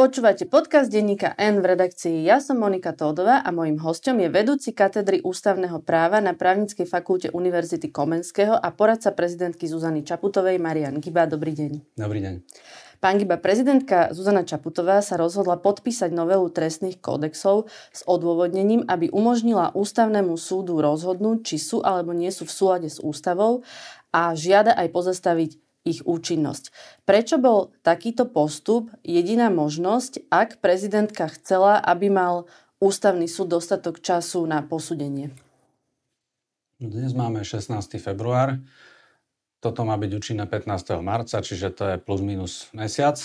Počúvate podcast denníka N v redakcii Ja som Monika Tódová a mojím hostom je vedúci katedry ústavného práva na právnickej fakulte Univerzity Komenského a poradca prezidentky Zuzany Čaputovej Marian Giba. Dobrý deň. Dobrý deň. Pán Giba, prezidentka Zuzana Čaputová sa rozhodla podpísať novelu trestných kódexov s odôvodnením, aby umožnila ústavnému súdu rozhodnúť, či sú alebo nie sú v súlade s ústavou a žiada aj pozastaviť ich účinnosť. Prečo bol takýto postup jediná možnosť, ak prezidentka chcela, aby mal ústavný súd dostatok času na posúdenie? Dnes máme 16. február. Toto má byť účinné 15. marca, čiže to je plus minus mesiac.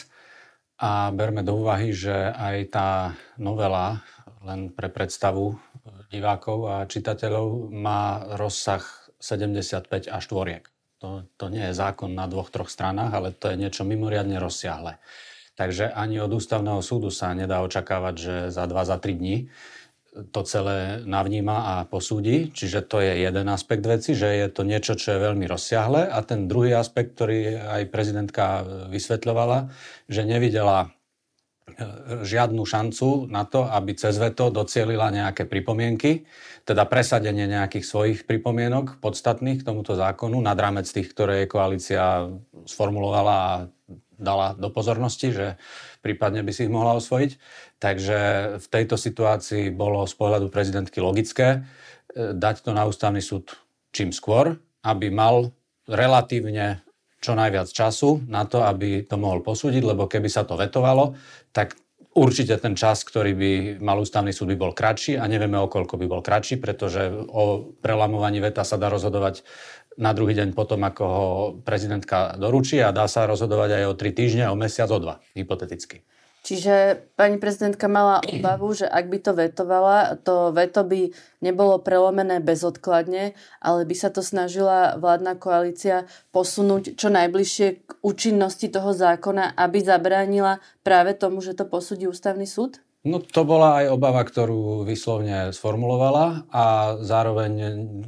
A berme do úvahy, že aj tá novela, len pre predstavu divákov a čitateľov, má rozsah 75 až tvoriek. To, to nie je zákon na dvoch, troch stranách, ale to je niečo mimoriadne rozsiahle. Takže ani od ústavného súdu sa nedá očakávať, že za dva, za tri dní to celé navníma a posúdi. Čiže to je jeden aspekt veci, že je to niečo, čo je veľmi rozsiahle. A ten druhý aspekt, ktorý aj prezidentka vysvetľovala, že nevidela žiadnu šancu na to, aby cez veto docielila nejaké pripomienky, teda presadenie nejakých svojich pripomienok podstatných k tomuto zákonu nad rámec tých, ktoré koalícia sformulovala a dala do pozornosti, že prípadne by si ich mohla osvojiť. Takže v tejto situácii bolo z pohľadu prezidentky logické e, dať to na ústavný súd čím skôr, aby mal relatívne čo najviac času na to, aby to mohol posúdiť, lebo keby sa to vetovalo, tak určite ten čas, ktorý by mal ústavný súd, by bol kratší a nevieme, o koľko by bol kratší, pretože o prelamovaní veta sa dá rozhodovať na druhý deň potom, ako ho prezidentka doručí a dá sa rozhodovať aj o tri týždne, o mesiac, o dva, hypoteticky. Čiže pani prezidentka mala obavu, že ak by to vetovala, to veto by nebolo prelomené bezodkladne, ale by sa to snažila vládna koalícia posunúť čo najbližšie k účinnosti toho zákona, aby zabránila práve tomu, že to posúdi ústavný súd? No to bola aj obava, ktorú vyslovne sformulovala a zároveň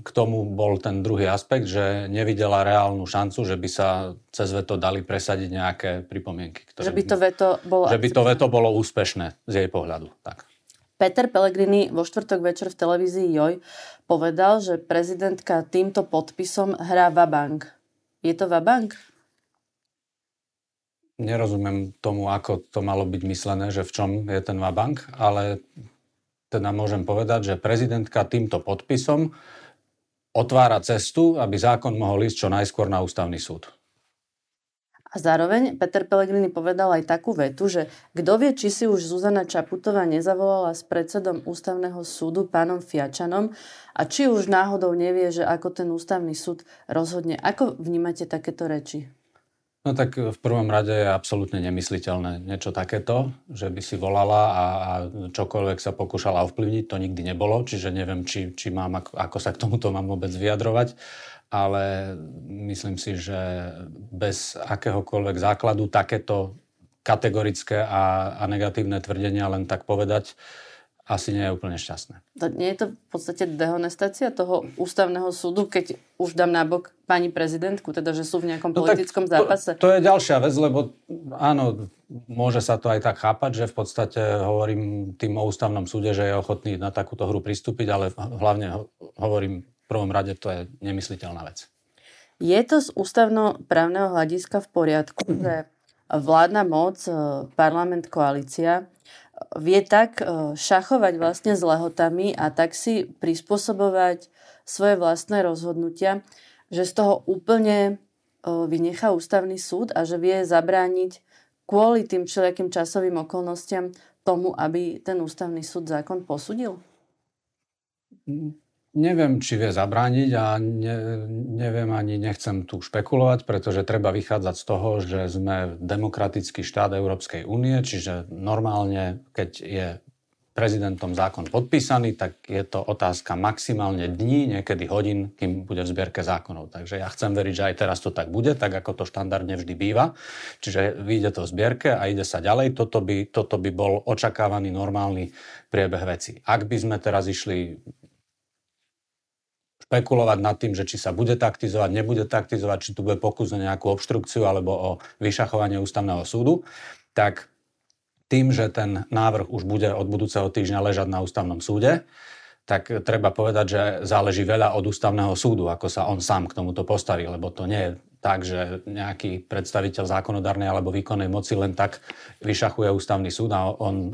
k tomu bol ten druhý aspekt, že nevidela reálnu šancu, že by sa cez veto dali presadiť nejaké pripomienky. Ktoré, že by to veto bolo... Že by to veto bolo úspešné z jej pohľadu. Tak. Peter Pellegrini vo štvrtok večer v televízii Joj povedal, že prezidentka týmto podpisom hrá vabank. Je to vabank? Nerozumiem tomu, ako to malo byť myslené, že v čom je ten vabank, ale teda môžem povedať, že prezidentka týmto podpisom otvára cestu, aby zákon mohol ísť čo najskôr na ústavný súd. A zároveň Peter Pellegrini povedal aj takú vetu, že kto vie, či si už Zuzana Čaputová nezavolala s predsedom ústavného súdu pánom Fiačanom a či už náhodou nevie, že ako ten ústavný súd rozhodne. Ako vnímate takéto reči? No tak v prvom rade je absolútne nemysliteľné niečo takéto, že by si volala a, a čokoľvek sa pokúšala ovplyvniť, to nikdy nebolo, čiže neviem, či, či mám, ako, ako sa k tomuto mám vôbec vyjadrovať, ale myslím si, že bez akéhokoľvek základu takéto kategorické a, a negatívne tvrdenia len tak povedať, asi nie je úplne šťastné. To nie je to v podstate dehonestácia toho ústavného súdu, keď už dám nabok pani prezidentku, teda že sú v nejakom no politickom to, zápase? To je ďalšia vec, lebo áno, môže sa to aj tak chápať, že v podstate hovorím tým o ústavnom súde, že je ochotný na takúto hru pristúpiť, ale hlavne hovorím v prvom rade, to je nemysliteľná vec. Je to z ústavno-právneho hľadiska v poriadku, že vládna moc, parlament, koalícia vie tak e, šachovať vlastne s lehotami a tak si prispôsobovať svoje vlastné rozhodnutia, že z toho úplne e, vynechá ústavný súd a že vie zabrániť kvôli tým všelijakým časovým okolnostiam tomu, aby ten ústavný súd zákon posudil? Neviem, či vie zabrániť a ne, neviem ani nechcem tu špekulovať, pretože treba vychádzať z toho, že sme demokratický štát Európskej únie, čiže normálne, keď je prezidentom zákon podpísaný, tak je to otázka maximálne dní, niekedy hodín, kým bude v zbierke zákonov. Takže ja chcem veriť, že aj teraz to tak bude, tak ako to štandardne vždy býva. Čiže vyjde to v zbierke a ide sa ďalej. Toto by, toto by bol očakávaný normálny priebeh veci. Ak by sme teraz išli špekulovať nad tým, že či sa bude taktizovať, nebude taktizovať, či tu bude pokus na nejakú obštrukciu alebo o vyšachovanie ústavného súdu, tak tým, že ten návrh už bude od budúceho týždňa ležať na ústavnom súde, tak treba povedať, že záleží veľa od ústavného súdu, ako sa on sám k tomuto postaví, lebo to nie je tak, že nejaký predstaviteľ zákonodárnej alebo výkonnej moci len tak vyšachuje ústavný súd a on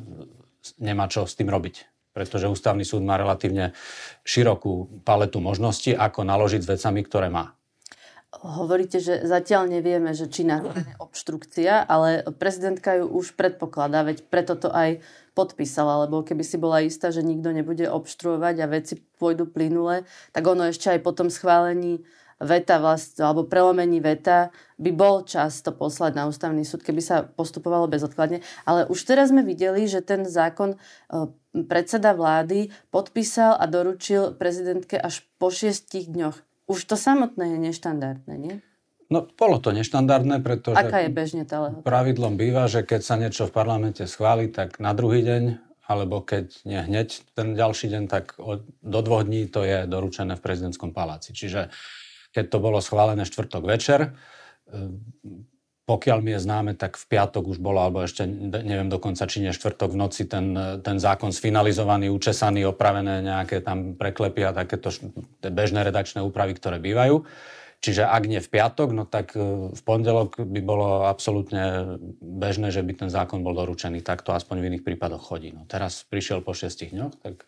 nemá čo s tým robiť. Pretože ústavný súd má relatívne širokú paletu možností, ako naložiť s vecami, ktoré má. Hovoríte, že zatiaľ nevieme, že či nastane obštrukcia, ale prezidentka ju už predpokladá, veď preto to aj podpísala, lebo keby si bola istá, že nikto nebude obštruovať a veci pôjdu plynule, tak ono ešte aj po tom schválení veta vlastne, alebo prelomení veta by bol čas to poslať na ústavný súd, keby sa postupovalo bezodkladne. Ale už teraz sme videli, že ten zákon e, predseda vlády podpísal a doručil prezidentke až po šiestich dňoch. Už to samotné je neštandardné, nie? No, bolo to neštandardné, pretože... Aká je bežne tá lehota? Pravidlom býva, že keď sa niečo v parlamente schváli, tak na druhý deň, alebo keď nie hneď ten ďalší deň, tak do dvoch dní to je doručené v prezidentskom paláci. Čiže keď to bolo schválené štvrtok večer, e, pokiaľ mi je známe, tak v piatok už bolo, alebo ešte neviem dokonca, či nie štvrtok v noci ten, ten zákon sfinalizovaný, učesaný, opravené nejaké tam preklepy a takéto bežné redakčné úpravy, ktoré bývajú. Čiže ak nie v piatok, no tak e, v pondelok by bolo absolútne bežné, že by ten zákon bol doručený. Tak to aspoň v iných prípadoch chodí. No teraz prišiel po šestich dňoch, tak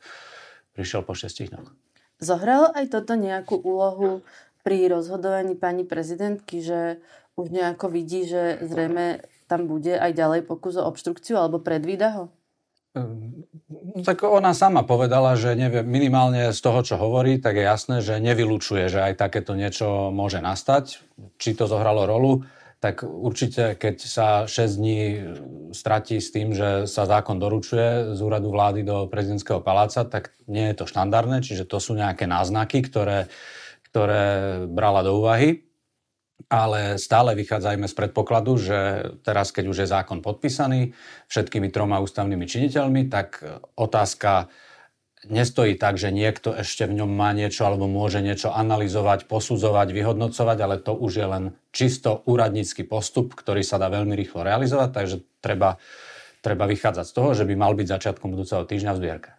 prišiel po šestich dňoch. Zohralo aj toto nejakú úlohu pri rozhodovaní pani prezidentky, že už nejako vidí, že zrejme tam bude aj ďalej pokus o obštrukciu alebo predvída ho? No, tak ona sama povedala, že nevie, minimálne z toho, čo hovorí, tak je jasné, že nevylučuje, že aj takéto niečo môže nastať. Či to zohralo rolu, tak určite, keď sa 6 dní stratí s tým, že sa zákon doručuje z úradu vlády do prezidentského paláca, tak nie je to štandardné, čiže to sú nejaké náznaky, ktoré, ktoré brala do úvahy ale stále vychádzajme z predpokladu, že teraz, keď už je zákon podpísaný všetkými troma ústavnými činiteľmi, tak otázka nestojí tak, že niekto ešte v ňom má niečo alebo môže niečo analyzovať, posudzovať, vyhodnocovať, ale to už je len čisto úradnícky postup, ktorý sa dá veľmi rýchlo realizovať, takže treba, treba vychádzať z toho, že by mal byť začiatkom budúceho týždňa v zbierke.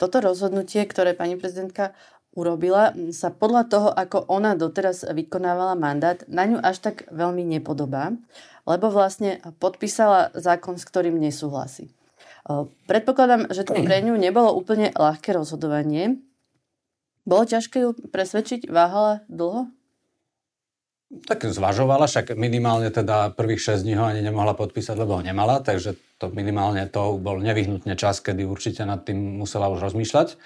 Toto rozhodnutie, ktoré pani prezidentka urobila, sa podľa toho, ako ona doteraz vykonávala mandát, na ňu až tak veľmi nepodobá, lebo vlastne podpísala zákon, s ktorým nesúhlasí. Predpokladám, že to pre ňu nebolo úplne ľahké rozhodovanie. Bolo ťažké ju presvedčiť? Váhala dlho? Tak zvažovala, však minimálne teda prvých 6 dní ho ani nemohla podpísať, lebo ho nemala, takže to minimálne to bol nevyhnutne čas, kedy určite nad tým musela už rozmýšľať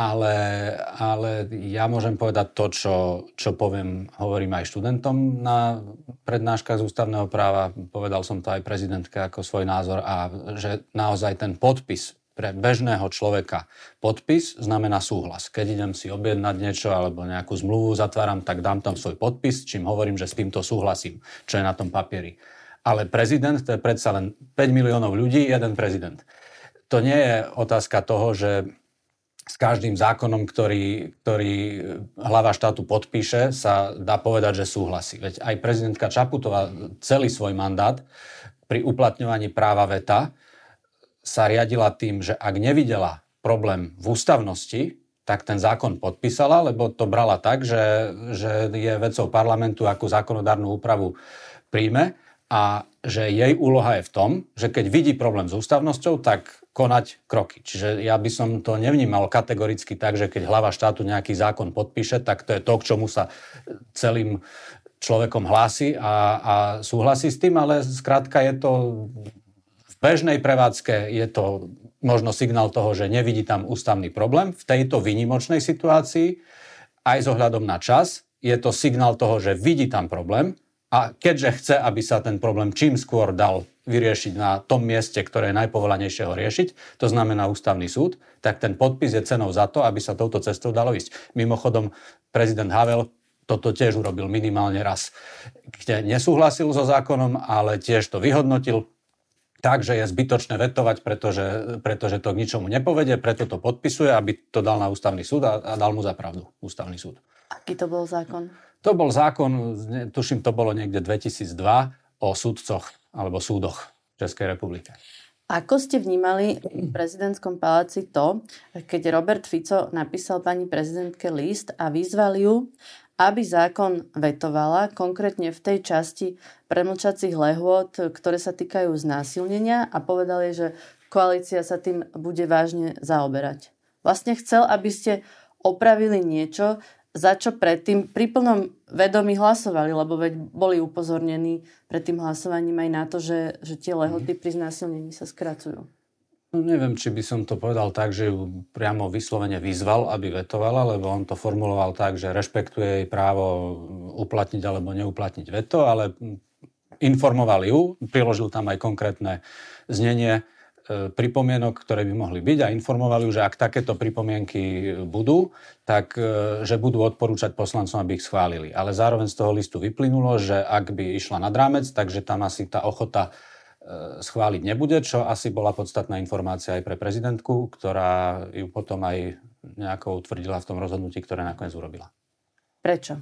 ale, ale ja môžem povedať to, čo, čo poviem, hovorím aj študentom na prednáškach z ústavného práva, povedal som to aj prezidentke ako svoj názor a že naozaj ten podpis pre bežného človeka podpis znamená súhlas. Keď idem si objednať niečo alebo nejakú zmluvu zatváram, tak dám tam svoj podpis, čím hovorím, že s týmto súhlasím, čo je na tom papieri. Ale prezident, to je predsa len 5 miliónov ľudí, jeden prezident. To nie je otázka toho, že s každým zákonom, ktorý, ktorý hlava štátu podpíše, sa dá povedať, že súhlasí. Veď aj prezidentka Čaputová celý svoj mandát pri uplatňovaní práva veta sa riadila tým, že ak nevidela problém v ústavnosti, tak ten zákon podpísala, lebo to brala tak, že, že je vecou parlamentu, akú zákonodárnu úpravu príjme a že jej úloha je v tom, že keď vidí problém s ústavnosťou, tak konať kroky. Čiže ja by som to nevnímal kategoricky tak, že keď hlava štátu nejaký zákon podpíše, tak to je to, k čomu sa celým človekom hlási a, a súhlasí s tým, ale skrátka je to v bežnej prevádzke je to možno signál toho, že nevidí tam ústavný problém. V tejto výnimočnej situácii aj s ohľadom na čas je to signál toho, že vidí tam problém a keďže chce, aby sa ten problém čím skôr dal vyriešiť na tom mieste, ktoré je najpovolanejšie ho riešiť, to znamená ústavný súd, tak ten podpis je cenou za to, aby sa touto cestou dalo ísť. Mimochodom, prezident Havel toto tiež urobil minimálne raz, kde nesúhlasil so zákonom, ale tiež to vyhodnotil, takže je zbytočné vetovať, pretože, pretože to k ničomu nepovede, preto to podpisuje, aby to dal na ústavný súd a, a dal mu za pravdu ústavný súd. Aký to bol zákon? To bol zákon, tuším, to bolo niekde 2002 o súdcoch alebo súdoch. Českej republike. Ako ste vnímali v prezidentskom paláci to, keď Robert Fico napísal pani prezidentke list a vyzval ju, aby zákon vetovala, konkrétne v tej časti premlčacích lehôd, ktoré sa týkajú znásilnenia a povedali, že koalícia sa tým bude vážne zaoberať. Vlastne chcel, aby ste opravili niečo, za čo predtým pri plnom vedomí hlasovali, lebo veď boli upozornení pred tým hlasovaním aj na to, že, že tie lehoty pri znásilnení sa skracujú. No, neviem, či by som to povedal tak, že ju priamo vyslovene vyzval, aby vetovala, lebo on to formuloval tak, že rešpektuje jej právo uplatniť alebo neuplatniť veto, ale informoval ju, priložil tam aj konkrétne znenie pripomienok, ktoré by mohli byť a informovali že ak takéto pripomienky budú, tak e, že budú odporúčať poslancom, aby ich schválili. Ale zároveň z toho listu vyplynulo, že ak by išla nad rámec, takže tam asi tá ochota e, schváliť nebude, čo asi bola podstatná informácia aj pre prezidentku, ktorá ju potom aj nejako utvrdila v tom rozhodnutí, ktoré nakoniec urobila. Prečo?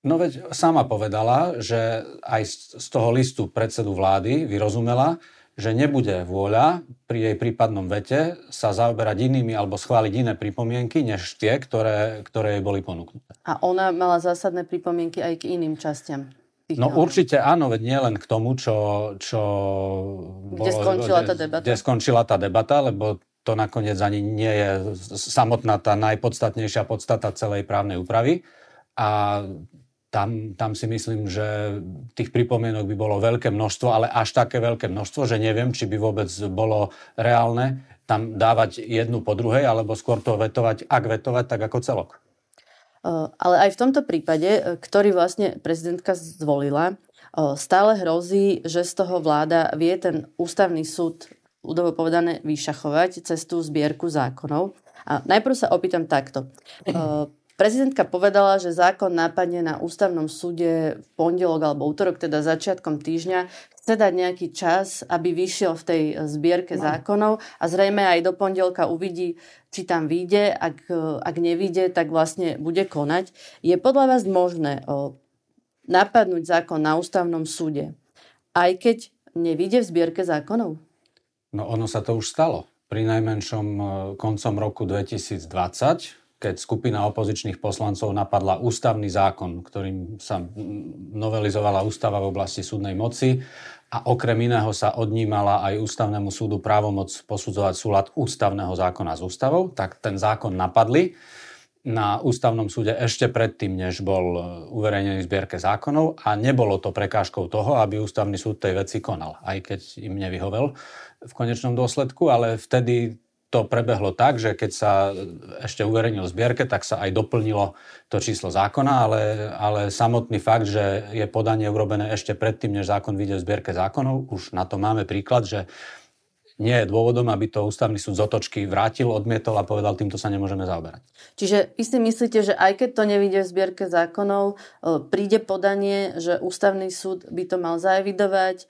No veď sama povedala, že aj z toho listu predsedu vlády vyrozumela, že nebude vôľa pri jej prípadnom vete sa zaoberať inými alebo schváliť iné pripomienky, než tie, ktoré, ktoré jej boli ponúknuté. A ona mala zásadné pripomienky aj k iným častiam. No návrhov. určite áno, veď nie len k tomu, čo... čo kde bolo, skončila tá debata. Kde skončila tá debata, lebo to nakoniec ani nie je samotná tá najpodstatnejšia podstata celej právnej úpravy. A tam, tam si myslím, že tých pripomienok by bolo veľké množstvo, ale až také veľké množstvo, že neviem, či by vôbec bolo reálne tam dávať jednu po druhej, alebo skôr to vetovať, ak vetovať, tak ako celok. Ale aj v tomto prípade, e, ktorý vlastne prezidentka zvolila, stále hrozí, že z toho vláda vie ten ústavný súd údovo povedané vyšachovať cez tú zbierku zákonov. A najprv sa opýtam takto. Prezidentka povedala, že zákon nápadne na ústavnom súde v pondelok alebo útorok, teda začiatkom týždňa. Chce dať nejaký čas, aby vyšiel v tej zbierke no. zákonov a zrejme aj do pondelka uvidí, či tam vyjde. Ak, ak nevyjde, tak vlastne bude konať. Je podľa vás možné o, napadnúť zákon na ústavnom súde, aj keď nevyjde v zbierke zákonov? No ono sa to už stalo. Pri najmenšom koncom roku 2020 keď skupina opozičných poslancov napadla ústavný zákon, ktorým sa novelizovala ústava v oblasti súdnej moci a okrem iného sa odnímala aj ústavnému súdu právomoc posudzovať súlad ústavného zákona s ústavou, tak ten zákon napadli na ústavnom súde ešte predtým, než bol uverejnený v zbierke zákonov a nebolo to prekážkou toho, aby ústavný súd tej veci konal, aj keď im nevyhovel v konečnom dôsledku, ale vtedy to prebehlo tak, že keď sa ešte uverejnil zbierke, tak sa aj doplnilo to číslo zákona, ale, ale samotný fakt, že je podanie urobené ešte predtým, než zákon vyjde v zbierke zákonov, už na to máme príklad, že nie je dôvodom, aby to ústavný súd z otočky vrátil, odmietol a povedal, týmto sa nemôžeme zaoberať. Čiže vy si myslíte, že aj keď to nevidie v zbierke zákonov, e, príde podanie, že ústavný súd by to mal zaevidovať, e,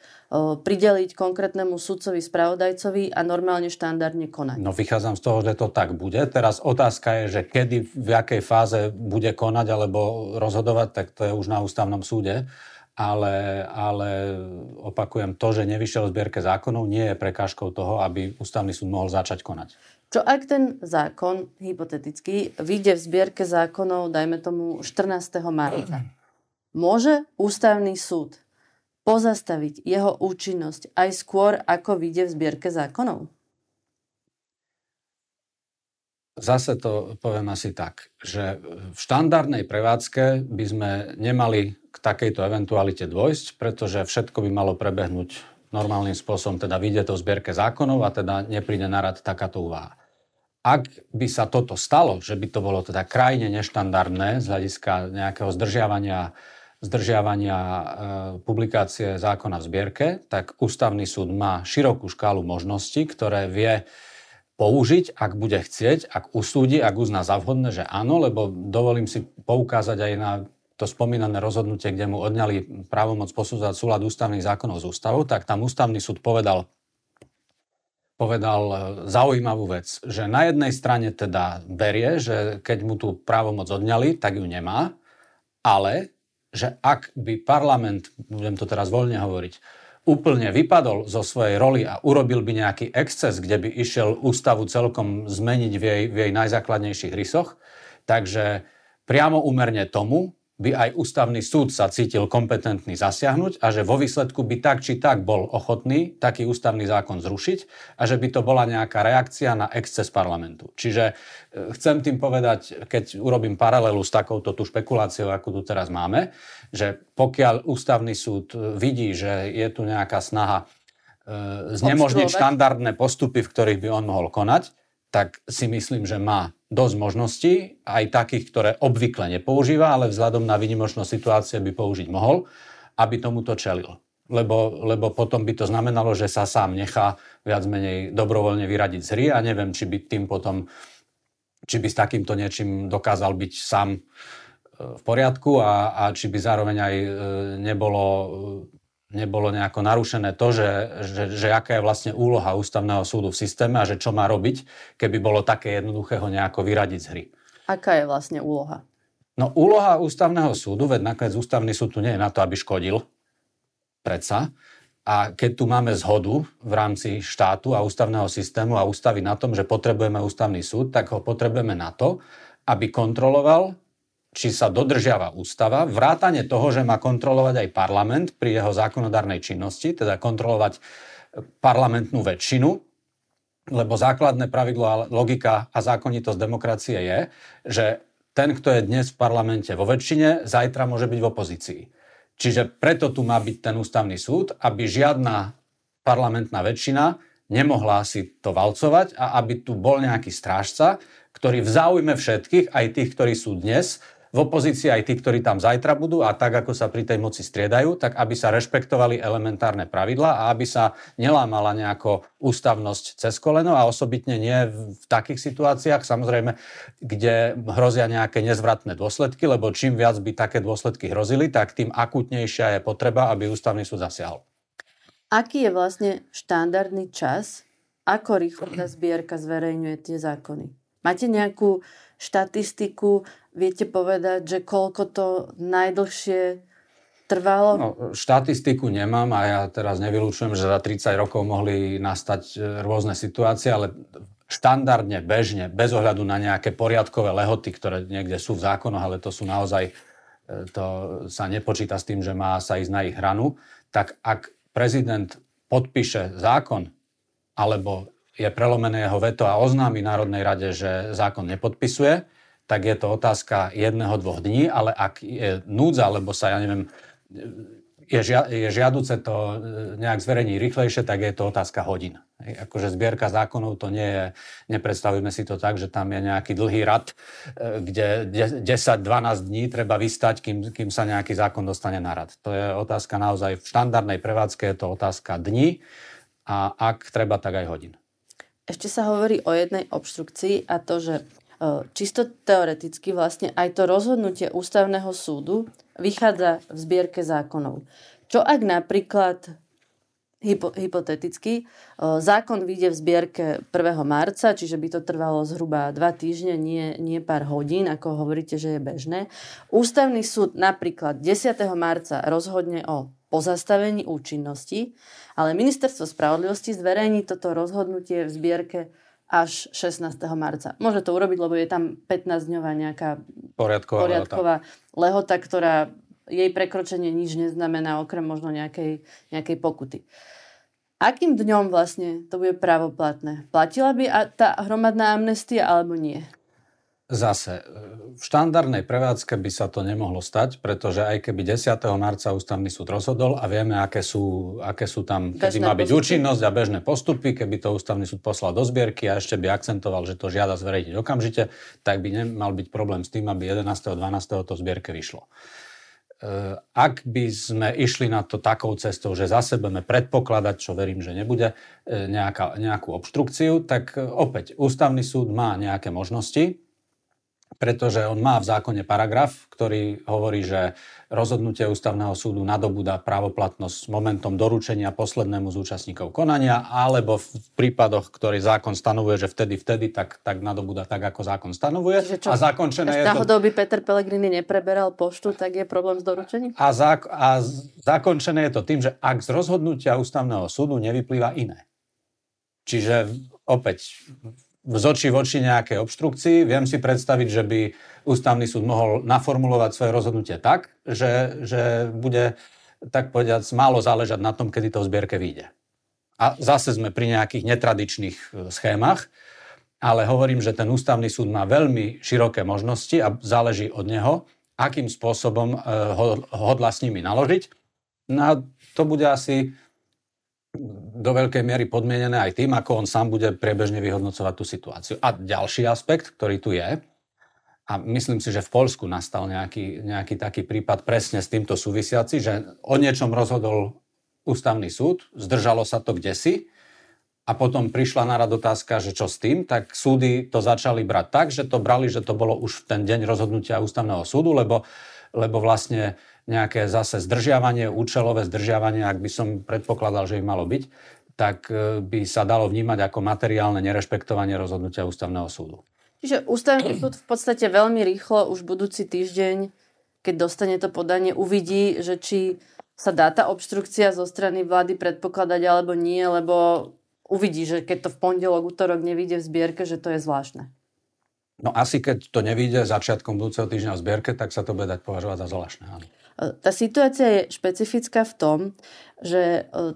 prideliť konkrétnemu sudcovi, spravodajcovi a normálne štandardne konať? No vychádzam z toho, že to tak bude. Teraz otázka je, že kedy, v jakej fáze bude konať alebo rozhodovať, tak to je už na ústavnom súde ale, ale opakujem, to, že nevyšiel v zbierke zákonov, nie je prekážkou toho, aby ústavný súd mohol začať konať. Čo ak ten zákon, hypoteticky, vyjde v zbierke zákonov, dajme tomu 14. marca? Môže ústavný súd pozastaviť jeho účinnosť aj skôr, ako vyjde v zbierke zákonov? Zase to poviem asi tak, že v štandardnej prevádzke by sme nemali k takejto eventualite dôjsť, pretože všetko by malo prebehnúť normálnym spôsobom, teda vyjde to v zbierke zákonov a teda nepríde na rad takáto úvaha. Ak by sa toto stalo, že by to bolo teda krajne neštandardné z hľadiska nejakého zdržiavania, zdržiavania e, publikácie zákona v zbierke, tak ústavný súd má širokú škálu možností, ktoré vie použiť, ak bude chcieť, ak usúdi, ak uzná za vhodné, že áno, lebo dovolím si poukázať aj na to spomínané rozhodnutie, kde mu odňali právomoc posudzovať súlad ústavných zákonov s ústavou, tak tam ústavný súd povedal, povedal e, zaujímavú vec, že na jednej strane teda berie, že keď mu tú právomoc odňali, tak ju nemá, ale že ak by parlament, budem to teraz voľne hovoriť, úplne vypadol zo svojej roli a urobil by nejaký exces, kde by išiel ústavu celkom zmeniť v jej, v jej najzákladnejších rysoch. Takže priamo úmerne tomu by aj ústavný súd sa cítil kompetentný zasiahnuť a že vo výsledku by tak či tak bol ochotný taký ústavný zákon zrušiť a že by to bola nejaká reakcia na exces parlamentu. Čiže e, chcem tým povedať, keď urobím paralelu s takouto tú špekuláciou, ako tu teraz máme, že pokiaľ ústavný súd vidí, že je tu nejaká snaha e, znemožniť štandardné postupy, v ktorých by on mohol konať, tak si myslím, že má dosť možností, aj takých, ktoré obvykle nepoužíva, ale vzhľadom na výnimočnosť situácie by použiť mohol, aby tomuto čelil. Lebo, lebo potom by to znamenalo, že sa sám nechá viac menej dobrovoľne vyradiť z hry a neviem, či by tým potom, či by s takýmto niečím dokázal byť sám e, v poriadku a, a či by zároveň aj e, nebolo nebolo nejako narušené to, že, že, že aká je vlastne úloha ústavného súdu v systéme a že čo má robiť, keby bolo také jednoduché ho nejako vyradiť z hry. Aká je vlastne úloha? No úloha ústavného súdu, veď nakoniec ústavný súd tu nie je na to, aby škodil. Predsa. A keď tu máme zhodu v rámci štátu a ústavného systému a ústavy na tom, že potrebujeme ústavný súd, tak ho potrebujeme na to, aby kontroloval či sa dodržiava ústava, vrátane toho, že má kontrolovať aj parlament pri jeho zákonodárnej činnosti, teda kontrolovať parlamentnú väčšinu, lebo základné pravidlo a logika a zákonitosť demokracie je, že ten, kto je dnes v parlamente vo väčšine, zajtra môže byť v opozícii. Čiže preto tu má byť ten ústavný súd, aby žiadna parlamentná väčšina nemohla si to valcovať a aby tu bol nejaký strážca, ktorý v záujme všetkých, aj tých, ktorí sú dnes, v opozícii aj tí, ktorí tam zajtra budú a tak, ako sa pri tej moci striedajú, tak aby sa rešpektovali elementárne pravidla a aby sa nelámala nejako ústavnosť cez koleno a osobitne nie v takých situáciách, samozrejme, kde hrozia nejaké nezvratné dôsledky, lebo čím viac by také dôsledky hrozili, tak tým akutnejšia je potreba, aby ústavný súd zasiahol. Aký je vlastne štandardný čas, ako rýchlo tá zbierka zverejňuje tie zákony? Máte nejakú štatistiku, viete povedať, že koľko to najdlhšie trvalo? No, štatistiku nemám a ja teraz nevylučujem, že za 30 rokov mohli nastať e, rôzne situácie, ale štandardne, bežne, bez ohľadu na nejaké poriadkové lehoty, ktoré niekde sú v zákonoch, ale to sú naozaj, e, to sa nepočíta s tým, že má sa ísť na ich hranu, tak ak prezident podpíše zákon alebo je prelomené jeho veto a oznámi Národnej rade, že zákon nepodpisuje, tak je to otázka jedného, dvoch dní, ale ak je núdza, alebo sa, ja neviem, je, žia, je žiaduce to e, nejak zverejniť rýchlejšie, tak je to otázka hodín. Akože zbierka zákonov to nie je, nepredstavujeme si to tak, že tam je nejaký dlhý rad, e, kde 10-12 dní treba vystať, kým, kým sa nejaký zákon dostane na rad. To je otázka naozaj v štandardnej prevádzke, je to otázka dní a ak treba, tak aj hodín. Ešte sa hovorí o jednej obštrukcii a to, že e, čisto teoreticky vlastne aj to rozhodnutie ústavného súdu vychádza v zbierke zákonov. Čo ak napríklad hypo, hypoteticky, e, zákon vyjde v zbierke 1. marca, čiže by to trvalo zhruba 2 týždne, nie, nie pár hodín, ako hovoríte, že je bežné. Ústavný súd napríklad 10. marca rozhodne o pozastavení účinnosti, ale ministerstvo spravodlivosti zverejní toto rozhodnutie v zbierke až 16. marca. Môže to urobiť, lebo je tam 15-dňová nejaká poriadková, poriadková lehota. lehota, ktorá jej prekročenie nič neznamená, okrem možno nejakej, nejakej pokuty. Akým dňom vlastne to bude právoplatné? Platila by tá hromadná amnestia alebo nie? Zase, e, v štandardnej prevádzke by sa to nemohlo stať, pretože aj keby 10. marca ústavný súd rozhodol a vieme, aké sú, aké sú tam, kedy má byť postupy. účinnosť a bežné postupy, keby to ústavný súd poslal do zbierky a ešte by akcentoval, že to žiada zverejniť okamžite, tak by nemal byť problém s tým, aby 11. 12. to zbierke vyšlo. E, ak by sme išli na to takou cestou, že zase budeme predpokladať, čo verím, že nebude, e, nejaká, nejakú obštrukciu, tak opäť ústavný súd má nejaké možnosti, pretože on má v zákone paragraf, ktorý hovorí, že rozhodnutie ústavného súdu nadobúda právoplatnosť s momentom doručenia poslednému z účastníkov konania, alebo v prípadoch, ktorý zákon stanovuje, že vtedy, vtedy, tak, tak nadobúda tak, ako zákon stanovuje. čo, a zakončené je to... by Peter Pellegrini nepreberal poštu, tak je problém s doručením? A, zák- a zakončené je to tým, že ak z rozhodnutia ústavného súdu nevyplýva iné. Čiže opäť z očí v oči nejakej obštrukcii. Viem si predstaviť, že by ústavný súd mohol naformulovať svoje rozhodnutie tak, že, že bude, tak povediac, málo záležať na tom, kedy to v zbierke vyjde. A zase sme pri nejakých netradičných e, schémach, ale hovorím, že ten ústavný súd má veľmi široké možnosti a záleží od neho, akým spôsobom e, hodla s nimi naložiť. No a to bude asi do veľkej miery podmienené aj tým, ako on sám bude priebežne vyhodnocovať tú situáciu. A ďalší aspekt, ktorý tu je, a myslím si, že v Polsku nastal nejaký, nejaký taký prípad presne s týmto súvisiaci, že o niečom rozhodol ústavný súd, zdržalo sa to kde si a potom prišla na rad otázka, že čo s tým, tak súdy to začali brať tak, že to brali, že to bolo už v ten deň rozhodnutia ústavného súdu, lebo, lebo vlastne nejaké zase zdržiavanie, účelové zdržiavanie, ak by som predpokladal, že by malo byť, tak e, by sa dalo vnímať ako materiálne nerešpektovanie rozhodnutia ústavného súdu. Čiže ústavný súd v podstate veľmi rýchlo, už budúci týždeň, keď dostane to podanie, uvidí, že či sa dá tá obštrukcia zo strany vlády predpokladať alebo nie, lebo uvidí, že keď to v pondelok, útorok nevíde v zbierke, že to je zvláštne. No asi keď to nevíde začiatkom budúceho týždňa v zbierke, tak sa to bude dať považovať za zvláštne. Áno. Tá situácia je špecifická v tom, že e,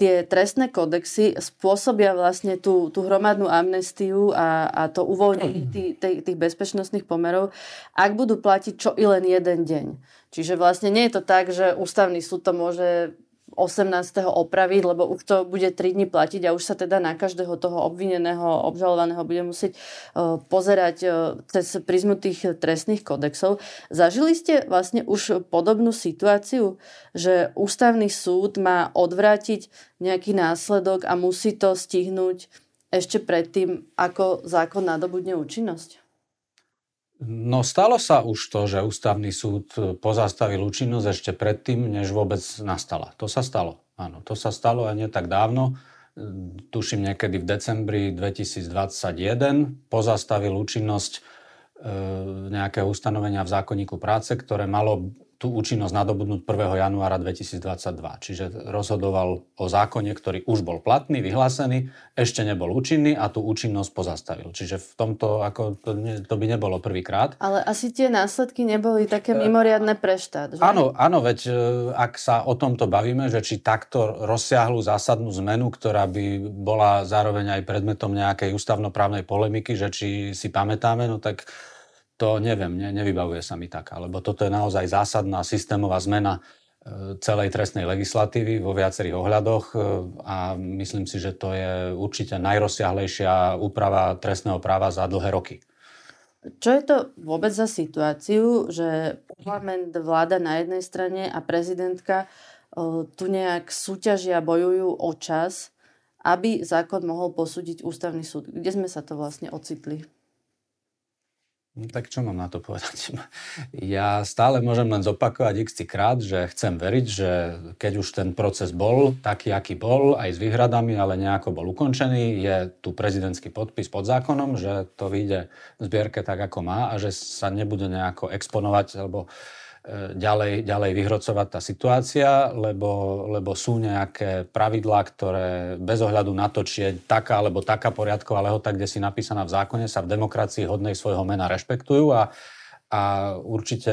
tie trestné kodexy spôsobia vlastne tú, tú hromadnú amnestiu a, a to uvoľnenie tých, tých, tých bezpečnostných pomerov, ak budú platiť čo i len jeden deň. Čiže vlastne nie je to tak, že ústavný súd to môže 18. opraviť, lebo už to bude 3 dní platiť a už sa teda na každého toho obvineného, obžalovaného bude musieť uh, pozerať uh, cez prizmu tých trestných kodexov. Zažili ste vlastne už podobnú situáciu, že ústavný súd má odvrátiť nejaký následok a musí to stihnúť ešte predtým, ako zákon nadobudne účinnosť? No stalo sa už to, že ústavný súd pozastavil účinnosť ešte predtým, než vôbec nastala. To sa stalo. Áno, to sa stalo aj nie tak dávno. Tuším niekedy v decembri 2021 pozastavil účinnosť e, nejakého ustanovenia v zákonníku práce, ktoré malo tú účinnosť nadobudnúť 1. januára 2022. Čiže rozhodoval o zákone, ktorý už bol platný, vyhlásený, ešte nebol účinný a tú účinnosť pozastavil. Čiže v tomto ako to, ne, to by nebolo prvýkrát. Ale asi tie následky neboli také mimoriadne pre štát. Že? Áno, áno, veď e, ak sa o tomto bavíme, že či takto rozsiahlu zásadnú zmenu, ktorá by bola zároveň aj predmetom nejakej ústavnoprávnej polemiky, že či si pamätáme, no tak to neviem, ne, nevybavuje sa mi taká, lebo toto je naozaj zásadná systémová zmena e, celej trestnej legislatívy vo viacerých ohľadoch e, a myslím si, že to je určite najrozsiahlejšia úprava trestného práva za dlhé roky. Čo je to vôbec za situáciu, že parlament, vláda na jednej strane a prezidentka e, tu nejak súťažia, bojujú o čas, aby zákon mohol posúdiť ústavný súd? Kde sme sa to vlastne ocitli? No, tak čo mám na to povedať? Ja stále môžem len zopakovať x krát, že chcem veriť, že keď už ten proces bol taký, aký bol, aj s výhradami, ale nejako bol ukončený, je tu prezidentský podpis pod zákonom, že to vyjde v zbierke tak, ako má a že sa nebude nejako exponovať, alebo ďalej, ďalej vyhrocovať tá situácia, lebo, lebo sú nejaké pravidlá, ktoré bez ohľadu na to, či je taká alebo taká poriadková lehota, kde si napísaná v zákone, sa v demokracii hodnej svojho mena rešpektujú a, a určite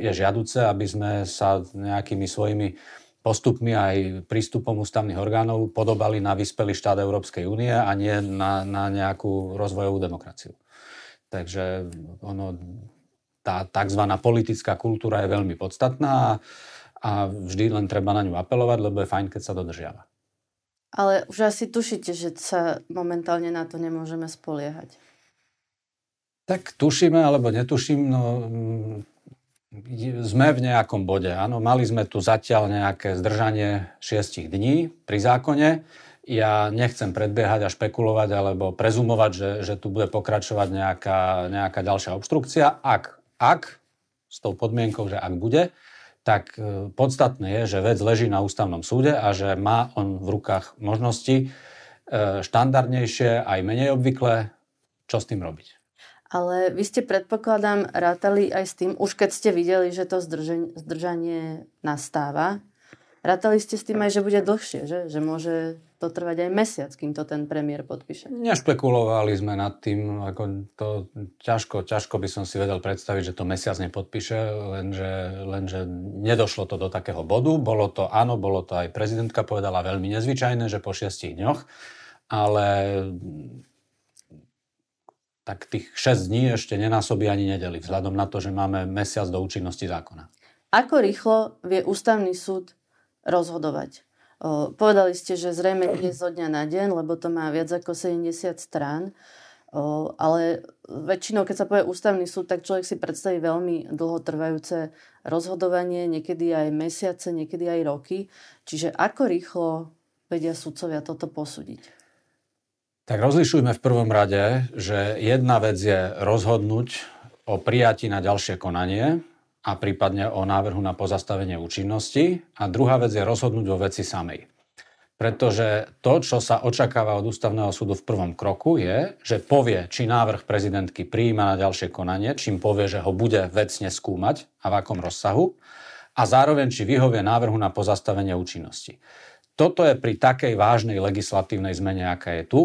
je žiaduce, aby sme sa nejakými svojimi postupmi aj prístupom ústavných orgánov podobali na vyspelý štát Európskej únie a nie na, na nejakú rozvojovú demokraciu. Takže ono, tá tzv. politická kultúra je veľmi podstatná a vždy len treba na ňu apelovať, lebo je fajn, keď sa dodržiava. Ale už asi tušíte, že sa momentálne na to nemôžeme spoliehať. Tak tušíme alebo netuším, no mm, sme v nejakom bode. Áno, mali sme tu zatiaľ nejaké zdržanie šiestich dní pri zákone. Ja nechcem predbiehať a špekulovať alebo prezumovať, že, že tu bude pokračovať nejaká, nejaká ďalšia obštrukcia. Ak, ak, s tou podmienkou, že ak bude, tak e, podstatné je, že vec leží na ústavnom súde a že má on v rukách možnosti e, štandardnejšie, aj menej obvyklé, čo s tým robiť. Ale vy ste predpokladám rátali aj s tým, už keď ste videli, že to zdržanie nastáva, rátali ste s tým aj, že bude dlhšie, že? že môže to trvať aj mesiac, kým to ten premiér podpíše. Nešpekulovali sme nad tým, ako to ťažko, ťažko by som si vedel predstaviť, že to mesiac nepodpíše, lenže, lenže nedošlo to do takého bodu. Bolo to, áno, bolo to aj prezidentka povedala veľmi nezvyčajné, že po šiestich dňoch, ale tak tých 6 dní ešte nenásobí ani nedeli, vzhľadom na to, že máme mesiac do účinnosti zákona. Ako rýchlo vie ústavný súd rozhodovať? Povedali ste, že zrejme nie zo dňa na deň, lebo to má viac ako 70 strán. Ale väčšinou, keď sa povie ústavný súd, tak človek si predstaví veľmi dlhotrvajúce rozhodovanie, niekedy aj mesiace, niekedy aj roky. Čiže ako rýchlo vedia sudcovia toto posúdiť? Tak rozlišujme v prvom rade, že jedna vec je rozhodnúť o prijatí na ďalšie konanie a prípadne o návrhu na pozastavenie účinnosti. A druhá vec je rozhodnúť o veci samej. Pretože to, čo sa očakáva od ústavného súdu v prvom kroku, je, že povie, či návrh prezidentky prijíma na ďalšie konanie, čím povie, že ho bude vecne skúmať a v akom rozsahu, a zároveň, či vyhovie návrhu na pozastavenie účinnosti. Toto je pri takej vážnej legislatívnej zmene, aká je tu,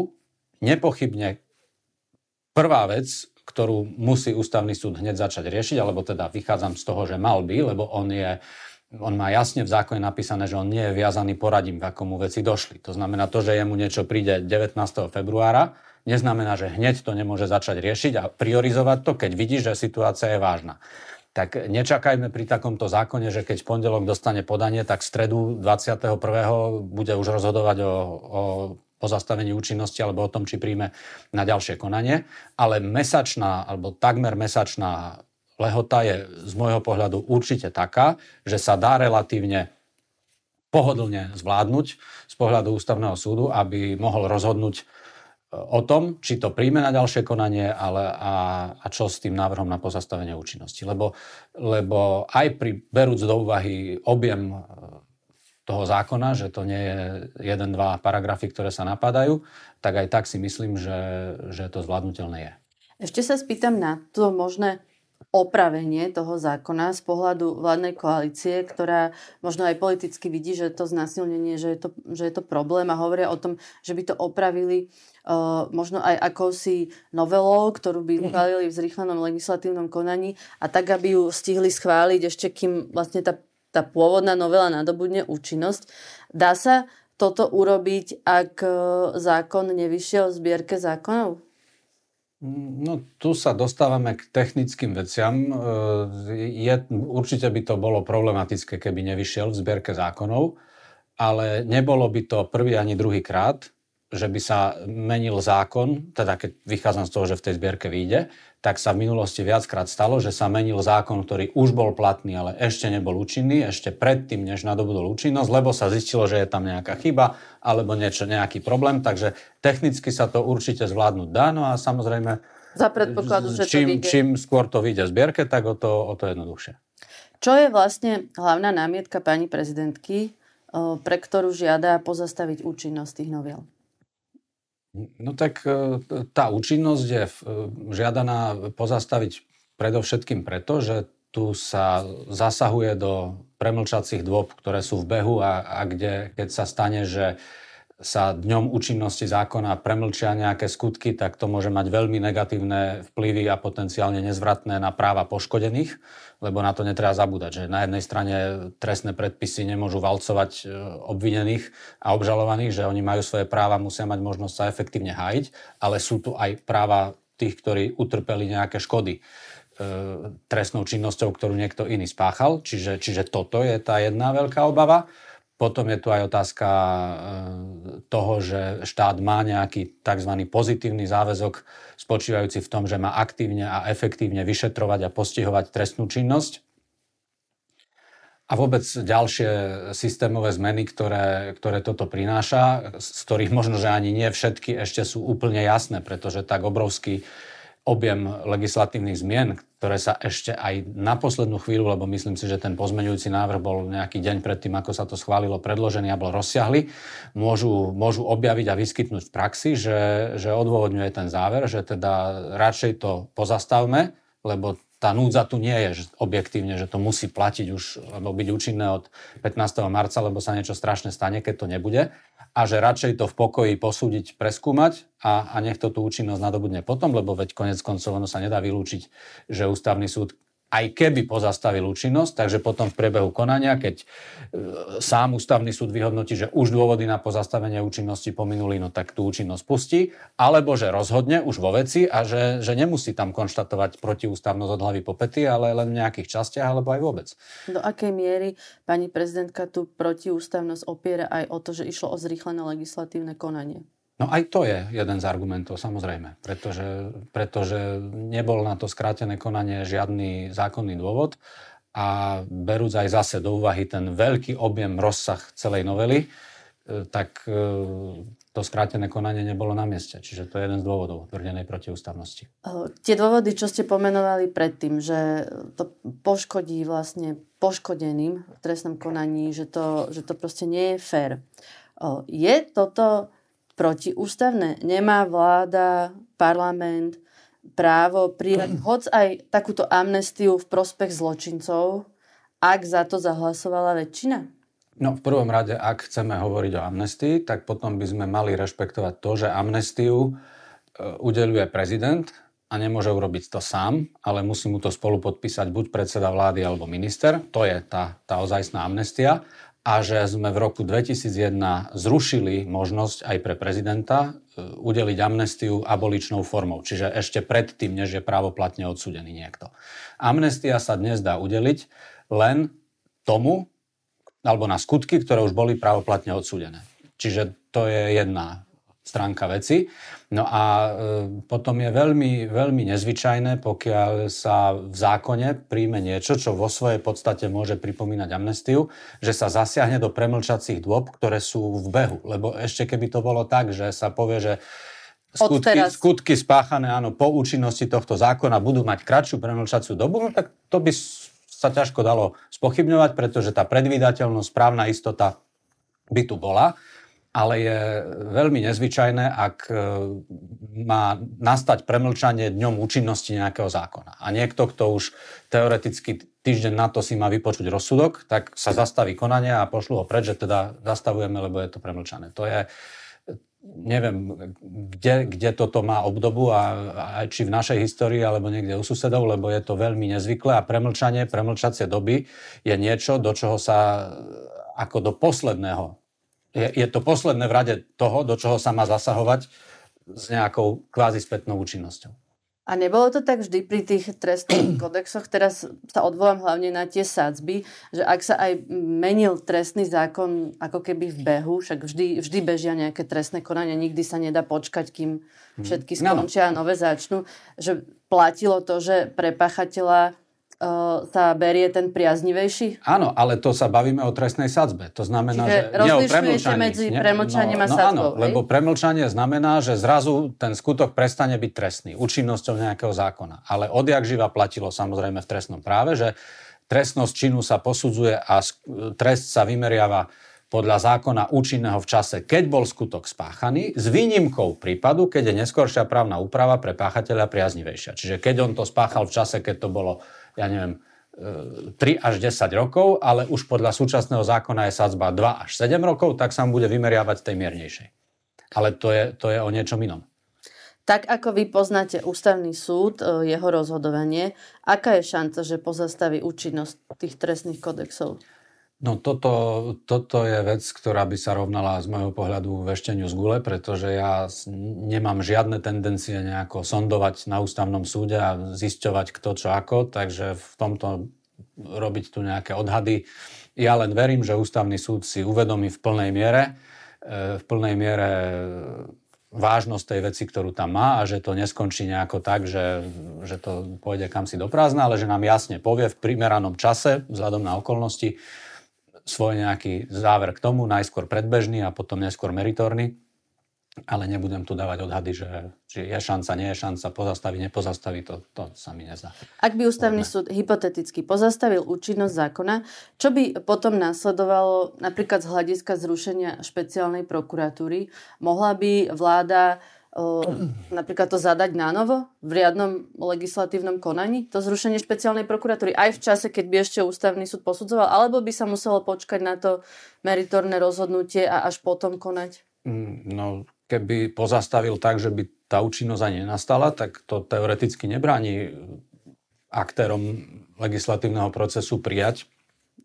nepochybne prvá vec, ktorú musí ústavný súd hneď začať riešiť, alebo teda vychádzam z toho, že mal by, lebo on je on má jasne v zákone napísané, že on nie je viazaný poradím, v akomu veci došli. To znamená to, že jemu niečo príde 19. februára, neznamená, že hneď to nemôže začať riešiť a priorizovať to, keď vidí, že situácia je vážna. Tak nečakajme pri takomto zákone, že keď v pondelok dostane podanie, tak v stredu 21. bude už rozhodovať o, o pozastavení účinnosti alebo o tom, či príjme na ďalšie konanie. Ale mesačná alebo takmer mesačná lehota je z môjho pohľadu určite taká, že sa dá relatívne pohodlne zvládnuť z pohľadu ústavného súdu, aby mohol rozhodnúť e, o tom, či to príjme na ďalšie konanie ale a, a čo s tým návrhom na pozastavenie účinnosti. Lebo, lebo aj pri berúc do úvahy objem e, toho zákona, že to nie je jeden, dva paragrafy, ktoré sa napadajú, tak aj tak si myslím, že, že to zvládnutelné je. Ešte sa spýtam na to možné opravenie toho zákona z pohľadu vládnej koalície, ktorá možno aj politicky vidí, že to znásilnenie, že je to, že je to problém a hovoria o tom, že by to opravili uh, možno aj akousi novelou, ktorú by schválili v zrýchlenom legislatívnom konaní a tak, aby ju stihli schváliť ešte, kým vlastne tá tá pôvodná novela nadobudne účinnosť. Dá sa toto urobiť, ak e, zákon nevyšiel v zbierke zákonov? No tu sa dostávame k technickým veciam. E, je, určite by to bolo problematické, keby nevyšiel v zbierke zákonov, ale nebolo by to prvý ani druhý krát, že by sa menil zákon, teda keď vychádzam z toho, že v tej zbierke vyjde, tak sa v minulosti viackrát stalo, že sa menil zákon, ktorý už bol platný, ale ešte nebol účinný, ešte predtým, než nadobudol účinnosť, lebo sa zistilo, že je tam nejaká chyba alebo niečo, nejaký problém, takže technicky sa to určite zvládnuť dá, no a samozrejme za predpokladu, že čím, to vyjde. čím skôr to vyjde v zbierke, tak o to, o to jednoduchšie. Čo je vlastne hlavná námietka pani prezidentky, pre ktorú žiada pozastaviť účinnosť tých noviel? No tak e, tá účinnosť je e, žiadaná pozastaviť predovšetkým preto, že tu sa zasahuje do premlčacích dôb, ktoré sú v behu a, a kde, keď sa stane, že sa dňom účinnosti zákona premlčia nejaké skutky, tak to môže mať veľmi negatívne vplyvy a potenciálne nezvratné na práva poškodených, lebo na to netreba zabúdať, že na jednej strane trestné predpisy nemôžu valcovať e, obvinených a obžalovaných, že oni majú svoje práva, musia mať možnosť sa efektívne hájiť, ale sú tu aj práva tých, ktorí utrpeli nejaké škody e, trestnou činnosťou, ktorú niekto iný spáchal. Čiže, čiže toto je tá jedna veľká obava. Potom je tu aj otázka e, toho, že štát má nejaký tzv. pozitívny záväzok spočívajúci v tom, že má aktívne a efektívne vyšetrovať a postihovať trestnú činnosť. a vôbec ďalšie systémové zmeny, ktoré, ktoré toto prináša, z ktorých možno, že ani nie všetky ešte sú úplne jasné, pretože tak obrovský objem legislatívnych zmien, ktoré sa ešte aj na poslednú chvíľu, lebo myslím si, že ten pozmeňujúci návrh bol nejaký deň predtým, ako sa to schválilo, predložený a bol rozsiahly, môžu, môžu objaviť a vyskytnúť v praxi, že, že odôvodňuje ten záver, že teda radšej to pozastavme, lebo tá núdza tu nie je že objektívne, že to musí platiť už, alebo byť účinné od 15. marca, lebo sa niečo strašne stane, keď to nebude a že radšej to v pokoji posúdiť, preskúmať a, a nech to tú účinnosť nadobudne potom, lebo veď konec koncov ono sa nedá vylúčiť, že ústavný súd aj keby pozastavil účinnosť, takže potom v priebehu konania, keď e, sám ústavný súd vyhodnotí, že už dôvody na pozastavenie účinnosti pominuli, no tak tú účinnosť pustí, alebo že rozhodne už vo veci a že, že nemusí tam konštatovať protiústavnosť od hlavy po pety, ale len v nejakých častiach alebo aj vôbec. Do akej miery pani prezidentka tú protiústavnosť opiera aj o to, že išlo o zrýchlené legislatívne konanie? No aj to je jeden z argumentov, samozrejme, pretože, pretože nebol na to skrátené konanie žiadny zákonný dôvod a berúc aj zase do úvahy ten veľký objem, rozsah celej novely, e, tak e, to skrátené konanie nebolo na mieste. Čiže to je jeden z dôvodov tvrdenej protiústavnosti. E, tie dôvody, čo ste pomenovali predtým, že to poškodí vlastne poškodeným v trestnom konaní, že to, že to proste nie je fér. Je toto protiústavné. Nemá vláda, parlament právo prijať hoc aj takúto amnestiu v prospech zločincov, ak za to zahlasovala väčšina? No v prvom rade, ak chceme hovoriť o amnestii, tak potom by sme mali rešpektovať to, že amnestiu e, udeluje prezident a nemôže urobiť to sám, ale musí mu to spolu podpísať buď predseda vlády alebo minister. To je tá, tá ozajstná amnestia a že sme v roku 2001 zrušili možnosť aj pre prezidenta e, udeliť amnestiu aboličnou formou, čiže ešte predtým, než je právoplatne odsudený niekto. Amnestia sa dnes dá udeliť len tomu, alebo na skutky, ktoré už boli právoplatne odsúdené. Čiže to je jedna stránka veci. No a e, potom je veľmi, veľmi nezvyčajné, pokiaľ sa v zákone príjme niečo, čo vo svojej podstate môže pripomínať amnestiu, že sa zasiahne do premlčacích dôb, ktoré sú v behu. Lebo ešte keby to bolo tak, že sa povie, že skutky, skutky spáchané áno, po účinnosti tohto zákona budú mať kratšiu premlčaciu dobu, no tak to by sa ťažko dalo spochybňovať, pretože tá predvídateľnosť, správna istota by tu bola ale je veľmi nezvyčajné, ak e, má nastať premlčanie dňom účinnosti nejakého zákona. A niekto, kto už teoreticky týždeň na to si má vypočuť rozsudok, tak sa zastaví konanie a pošlu ho preč, že teda zastavujeme, lebo je to premlčané. To je, neviem, kde, kde toto má obdobu a, a či v našej histórii alebo niekde u susedov, lebo je to veľmi nezvyklé a premlčanie, premlčacie doby je niečo, do čoho sa ako do posledného je, je to posledné v rade toho, do čoho sa má zasahovať s nejakou kvázi spätnou účinnosťou. A nebolo to tak vždy pri tých trestných kodexoch, teraz sa odvolám hlavne na tie sádzby, že ak sa aj menil trestný zákon ako keby v behu, však vždy, vždy bežia nejaké trestné konania, nikdy sa nedá počkať, kým mhm. všetky skončia a nové začnú, že platilo to, že pre pachateľa sa berie ten priaznivejší? Áno, ale to sa bavíme o trestnej sadzbe. To znamená, Čiže že nie o premlčaní. medzi premlčaním no, a sadzbou, no, áno, lebo premlčanie znamená, že zrazu ten skutok prestane byť trestný účinnosťou nejakého zákona. Ale odjak živa platilo samozrejme v trestnom práve, že trestnosť činu sa posudzuje a trest sa vymeriava podľa zákona účinného v čase, keď bol skutok spáchaný, s výnimkou prípadu, keď je neskoršia právna úprava pre páchateľa priaznivejšia. Čiže keď on to spáchal v čase, keď to bolo ja neviem, 3 e, až 10 rokov, ale už podľa súčasného zákona je sadzba 2 až 7 rokov, tak sa mu bude vymeriavať tej miernejšej. Ale to je, to je o niečom inom. Tak ako vy poznáte ústavný súd, e, jeho rozhodovanie, aká je šanca, že pozastaví účinnosť tých trestných kodexov? No toto, toto je vec, ktorá by sa rovnala z môjho pohľadu vešteniu z gule, pretože ja nemám žiadne tendencie nejako sondovať na ústavnom súde a zisťovať kto čo ako, takže v tomto robiť tu nejaké odhady. Ja len verím, že ústavný súd si uvedomí v plnej miere, e, v plnej miere vážnosť tej veci, ktorú tam má a že to neskončí nejako tak, že, že to pôjde kam si do prázdna, ale že nám jasne povie v primeranom čase, vzhľadom na okolnosti, svoj nejaký záver k tomu, najskôr predbežný a potom neskôr meritorný ale nebudem tu dávať odhady, že, že je šanca, nie je šanca, pozastaví, nepozastaví, to, to sa mi nezdá. Ak by ústavný súd hypoteticky pozastavil účinnosť zákona, čo by potom následovalo napríklad z hľadiska zrušenia špeciálnej prokuratúry? Mohla by vláda napríklad to zadať na novo v riadnom legislatívnom konaní, to zrušenie špeciálnej prokuratúry, aj v čase, keď by ešte ústavný súd posudzoval, alebo by sa muselo počkať na to meritorné rozhodnutie a až potom konať? Mm, no, keby pozastavil tak, že by tá účinnosť ani nenastala, tak to teoreticky nebráni aktérom legislatívneho procesu prijať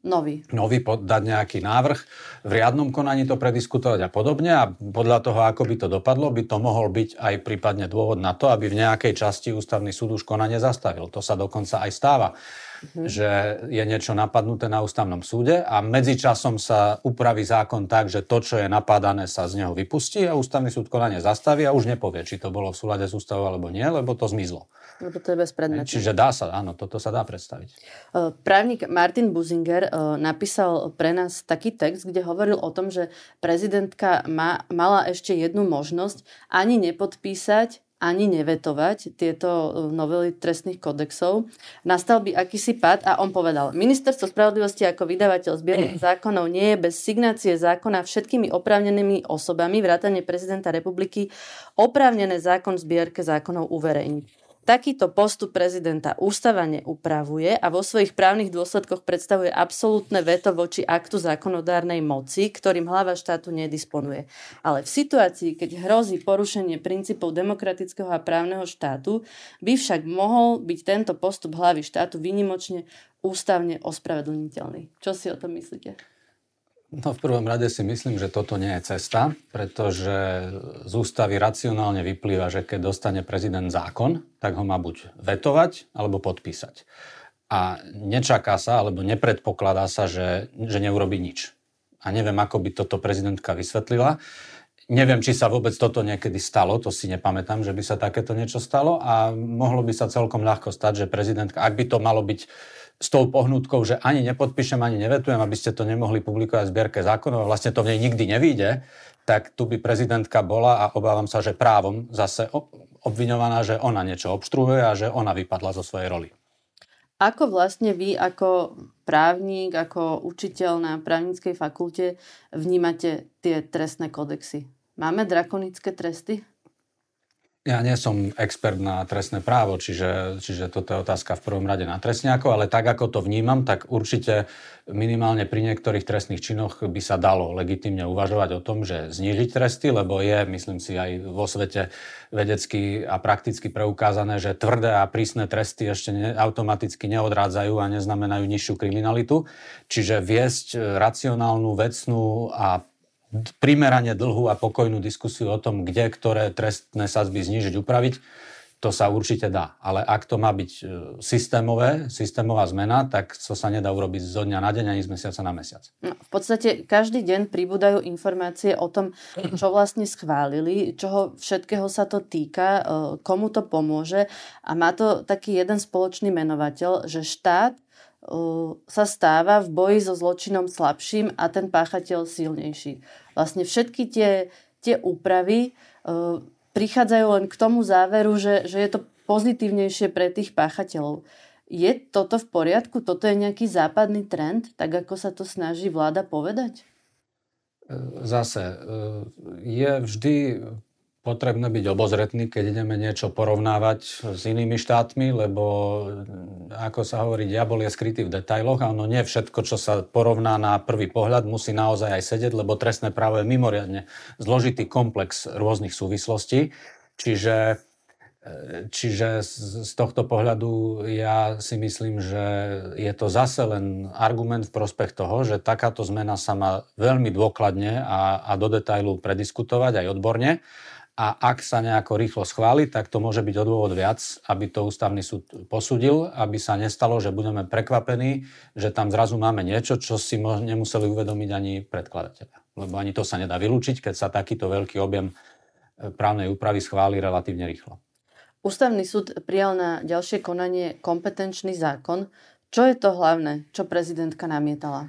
nový. nový, dať nejaký návrh, v riadnom konaní to prediskutovať a podobne a podľa toho, ako by to dopadlo, by to mohol byť aj prípadne dôvod na to, aby v nejakej časti ústavný súd už konanie zastavil. To sa dokonca aj stáva mm-hmm. že je niečo napadnuté na ústavnom súde a medzičasom sa upraví zákon tak, že to, čo je napadané, sa z neho vypustí a ústavný súd konanie zastaví a už nepovie, či to bolo v súlade s ústavou alebo nie, lebo to zmizlo. Lebo to je bezpredmetné. Čiže dá sa, áno, toto sa dá predstaviť. E, právnik Martin Buzinger e, napísal pre nás taký text, kde hovoril o tom, že prezidentka má, mala ešte jednu možnosť ani nepodpísať ani nevetovať tieto e, novely trestných kodexov. Nastal by akýsi pad a on povedal, ministerstvo spravodlivosti ako vydavateľ zbiernych zákonov nie je bez signácie zákona všetkými oprávnenými osobami, vrátane prezidenta republiky, oprávnené zákon zbierke zákonov uverejniť. Takýto postup prezidenta ústava neupravuje a vo svojich právnych dôsledkoch predstavuje absolútne veto voči aktu zákonodárnej moci, ktorým hlava štátu nedisponuje. Ale v situácii, keď hrozí porušenie princípov demokratického a právneho štátu, by však mohol byť tento postup hlavy štátu výnimočne ústavne ospravedlniteľný. Čo si o tom myslíte? No v prvom rade si myslím, že toto nie je cesta, pretože z ústavy racionálne vyplýva, že keď dostane prezident zákon, tak ho má buď vetovať alebo podpísať. A nečaká sa, alebo nepredpokladá sa, že, že neurobi nič. A neviem, ako by toto prezidentka vysvetlila. Neviem, či sa vôbec toto niekedy stalo, to si nepamätám, že by sa takéto niečo stalo a mohlo by sa celkom ľahko stať, že prezidentka, ak by to malo byť s tou pohnutkou, že ani nepodpíšem, ani nevetujem, aby ste to nemohli publikovať v zbierke zákonov a vlastne to v nej nikdy nevíde, tak tu by prezidentka bola a obávam sa, že právom zase obviňovaná, že ona niečo obštruuje a že ona vypadla zo svojej roli. Ako vlastne vy ako právnik, ako učiteľ na právnickej fakulte vnímate tie trestné kodexy? Máme drakonické tresty? Ja nie som expert na trestné právo, čiže, čiže toto je otázka v prvom rade na trestňákov, ale tak, ako to vnímam, tak určite minimálne pri niektorých trestných činoch by sa dalo legitimne uvažovať o tom, že znížiť tresty, lebo je, myslím si, aj vo svete vedecky a prakticky preukázané, že tvrdé a prísne tresty ešte ne, automaticky neodrádzajú a neznamenajú nižšiu kriminalitu. Čiže viesť racionálnu, vecnú a primerane dlhú a pokojnú diskusiu o tom, kde ktoré trestné sadzby znižiť, upraviť, to sa určite dá. Ale ak to má byť e, systémové, systémová zmena, tak to sa nedá urobiť zo dňa na deň ani z mesiaca na mesiac. No, v podstate každý deň pribúdajú informácie o tom, čo vlastne schválili, čoho všetkého sa to týka, e, komu to pomôže a má to taký jeden spoločný menovateľ, že štát sa stáva v boji so zločinom slabším a ten páchateľ silnejší. Vlastne všetky tie, tie úpravy prichádzajú len k tomu záveru, že, že je to pozitívnejšie pre tých páchateľov. Je toto v poriadku? Toto je nejaký západný trend, tak ako sa to snaží vláda povedať? Zase, je vždy potrebné byť obozretný, keď ideme niečo porovnávať s inými štátmi, lebo ako sa hovorí, diabol je skrytý v detailoch a ono nie všetko, čo sa porovná na prvý pohľad, musí naozaj aj sedieť, lebo trestné právo je mimoriadne zložitý komplex rôznych súvislostí. Čiže Čiže z tohto pohľadu ja si myslím, že je to zase len argument v prospech toho, že takáto zmena sa má veľmi dôkladne a, a do detailu prediskutovať aj odborne a ak sa nejako rýchlo schváli, tak to môže byť o dôvod viac, aby to ústavný súd posudil, aby sa nestalo, že budeme prekvapení, že tam zrazu máme niečo, čo si nemuseli uvedomiť ani predkladateľa. Lebo ani to sa nedá vylúčiť, keď sa takýto veľký objem právnej úpravy schváli relatívne rýchlo. Ústavný súd prijal na ďalšie konanie kompetenčný zákon. Čo je to hlavné, čo prezidentka namietala?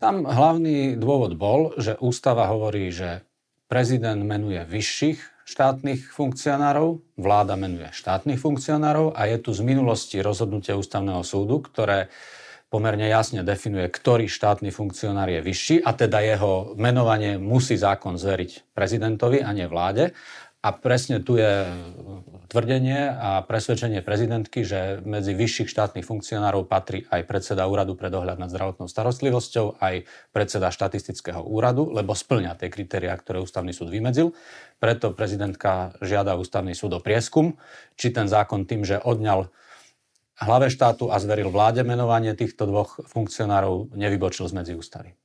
Tam hlavný dôvod bol, že ústava hovorí, že prezident menuje vyšších štátnych funkcionárov, vláda menuje štátnych funkcionárov a je tu z minulosti rozhodnutie ústavného súdu, ktoré pomerne jasne definuje, ktorý štátny funkcionár je vyšší a teda jeho menovanie musí zákon zveriť prezidentovi a nie vláde. A presne tu je tvrdenie a presvedčenie prezidentky, že medzi vyšších štátnych funkcionárov patrí aj predseda úradu pre dohľad nad zdravotnou starostlivosťou, aj predseda štatistického úradu, lebo splňa tie kritériá, ktoré ústavný súd vymedzil. Preto prezidentka žiada ústavný súd o prieskum, či ten zákon tým, že odňal hlave štátu a zveril vláde menovanie týchto dvoch funkcionárov, nevybočil z medzi ústavy.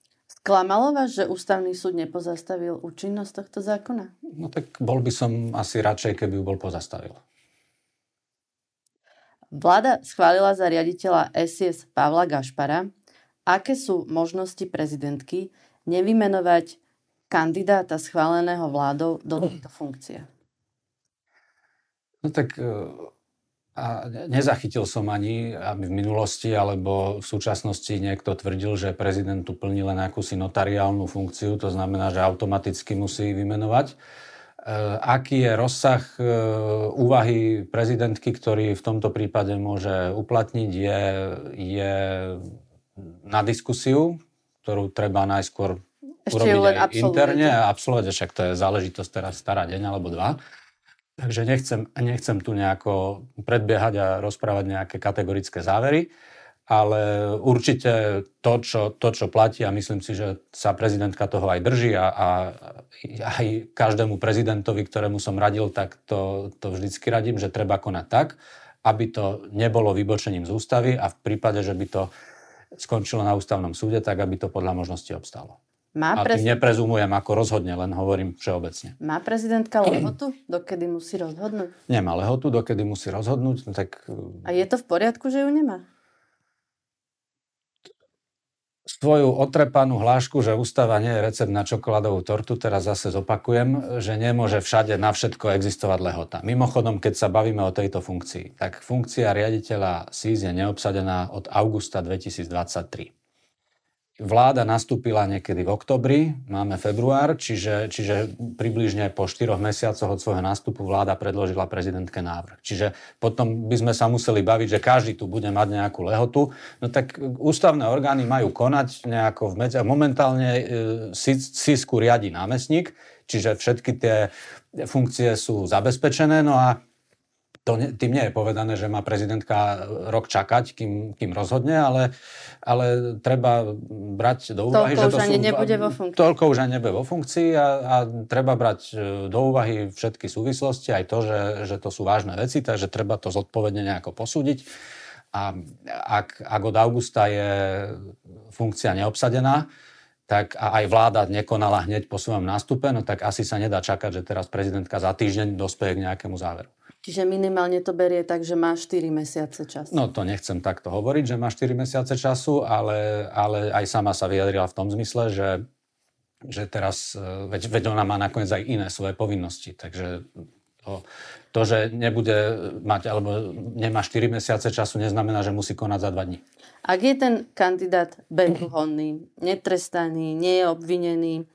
Klamalo vás, že ústavný súd nepozastavil účinnosť tohto zákona? No tak bol by som asi radšej, keby ju bol pozastavil. Vláda schválila za riaditeľa SIS Pavla Gašpara. Aké sú možnosti prezidentky nevymenovať kandidáta schváleného vládou do tejto funkcie? No tak a nezachytil som ani, aby v minulosti alebo v súčasnosti niekto tvrdil, že prezident tu plní len akúsi notariálnu funkciu, to znamená, že automaticky musí vymenovať. E, aký je rozsah e, úvahy prezidentky, ktorý v tomto prípade môže uplatniť, je, je na diskusiu, ktorú treba najskôr Ešte urobiť aj interne a absolvovať, však to je záležitosť teraz stará deň alebo dva. Takže nechcem, nechcem tu nejako predbiehať a rozprávať nejaké kategorické závery, ale určite to čo, to, čo platí a myslím si, že sa prezidentka toho aj drží a, a aj každému prezidentovi, ktorému som radil, tak to, to vždycky radím, že treba konať tak, aby to nebolo vybočením z ústavy a v prípade, že by to skončilo na ústavnom súde, tak aby to podľa možnosti obstalo. Má a tým neprezumujem ako rozhodne, len hovorím všeobecne. Má prezidentka lehotu, dokedy musí rozhodnúť? Nemá lehotu, dokedy musí rozhodnúť. No tak... A je to v poriadku, že ju nemá? Svoju otrepanú hlášku, že ústava nie je recept na čokoládovú tortu, teraz zase zopakujem, že nemôže všade na všetko existovať lehota. Mimochodom, keď sa bavíme o tejto funkcii, tak funkcia riaditeľa SIS je neobsadená od augusta 2023. Vláda nastúpila niekedy v oktobri, máme február, čiže, čiže približne po štyroch mesiacoch od svojho nástupu vláda predložila prezidentke návrh. Čiže potom by sme sa museli baviť, že každý tu bude mať nejakú lehotu. No tak ústavné orgány majú konať nejako v medzi... Momentálne e, SISku riadi námestník, čiže všetky tie funkcie sú zabezpečené. No a to ne, tým nie je povedané, že má prezidentka rok čakať, kým, kým rozhodne, ale, ale treba brať do úvahy, toľko že to sú... nebude vo funkcii. Toľko už ani nebude vo funkcii a, a treba brať e, do úvahy všetky súvislosti, aj to, že, že to sú vážne veci, takže treba to zodpovedne nejako posúdiť. A ak, ak od augusta je funkcia neobsadená, tak a aj vláda nekonala hneď po svojom nástupe, no tak asi sa nedá čakať, že teraz prezidentka za týždeň dospeje k nejakému záveru. Čiže minimálne to berie tak, že má 4 mesiace času. No to nechcem takto hovoriť, že má 4 mesiace času, ale, ale aj sama sa vyjadrila v tom zmysle, že, že teraz, e, veď, veď ona má nakoniec aj iné svoje povinnosti, takže to, to, že nebude mať alebo nemá 4 mesiace času, neznamená, že musí konať za 2 dní. Ak je ten kandidát bezúhonný, netrestaný, nie je obvinený,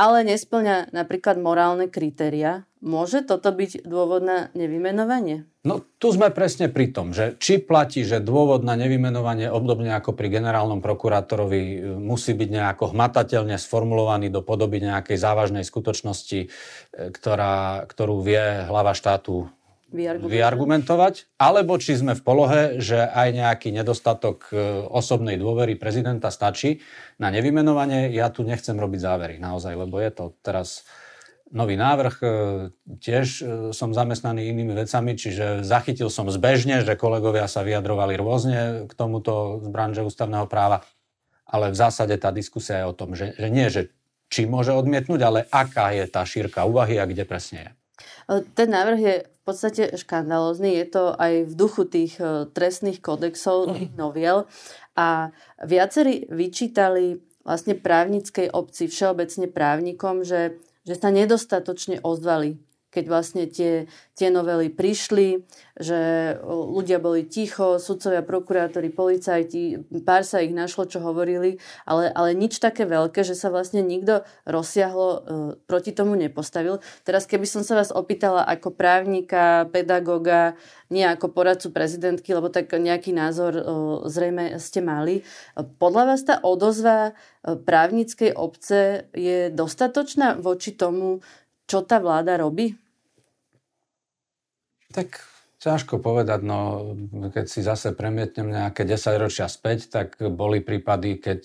ale nesplňa napríklad morálne kritéria, môže toto byť dôvod na nevymenovanie? No tu sme presne pri tom, že či platí, že dôvod na nevymenovanie obdobne ako pri generálnom prokurátorovi e, musí byť nejako hmatateľne sformulovaný do podoby nejakej závažnej skutočnosti, e, ktorá, ktorú vie hlava štátu vyargumentovať. alebo či sme v polohe, že aj nejaký nedostatok e, osobnej dôvery prezidenta stačí na nevymenovanie. Ja tu nechcem robiť závery naozaj, lebo je to teraz nový návrh. E, tiež e, som zamestnaný inými vecami, čiže zachytil som zbežne, že kolegovia sa vyjadrovali rôzne k tomuto z branže ústavného práva, ale v zásade tá diskusia je o tom, že, že nie, že či môže odmietnúť, ale aká je tá šírka úvahy a kde presne je. Ten návrh je v podstate škandalózny. Je to aj v duchu tých e, trestných kodexov, tých noviel. A viacerí vyčítali vlastne právnickej obci, všeobecne právnikom, že, že sa nedostatočne ozvali keď vlastne tie, tie novely prišli, že ľudia boli ticho, sudcovia, prokurátori, policajti, pár sa ich našlo, čo hovorili, ale, ale nič také veľké, že sa vlastne nikto rozsiahlo e, proti tomu nepostavil. Teraz keby som sa vás opýtala ako právnika, pedagoga, nie ako poradcu prezidentky, lebo tak nejaký názor e, zrejme ste mali. Podľa vás tá odozva e, právnickej obce je dostatočná voči tomu, čo tá vláda robí? Tak ťažko povedať, no keď si zase premietnem nejaké 10 ročia späť, tak boli prípady, keď,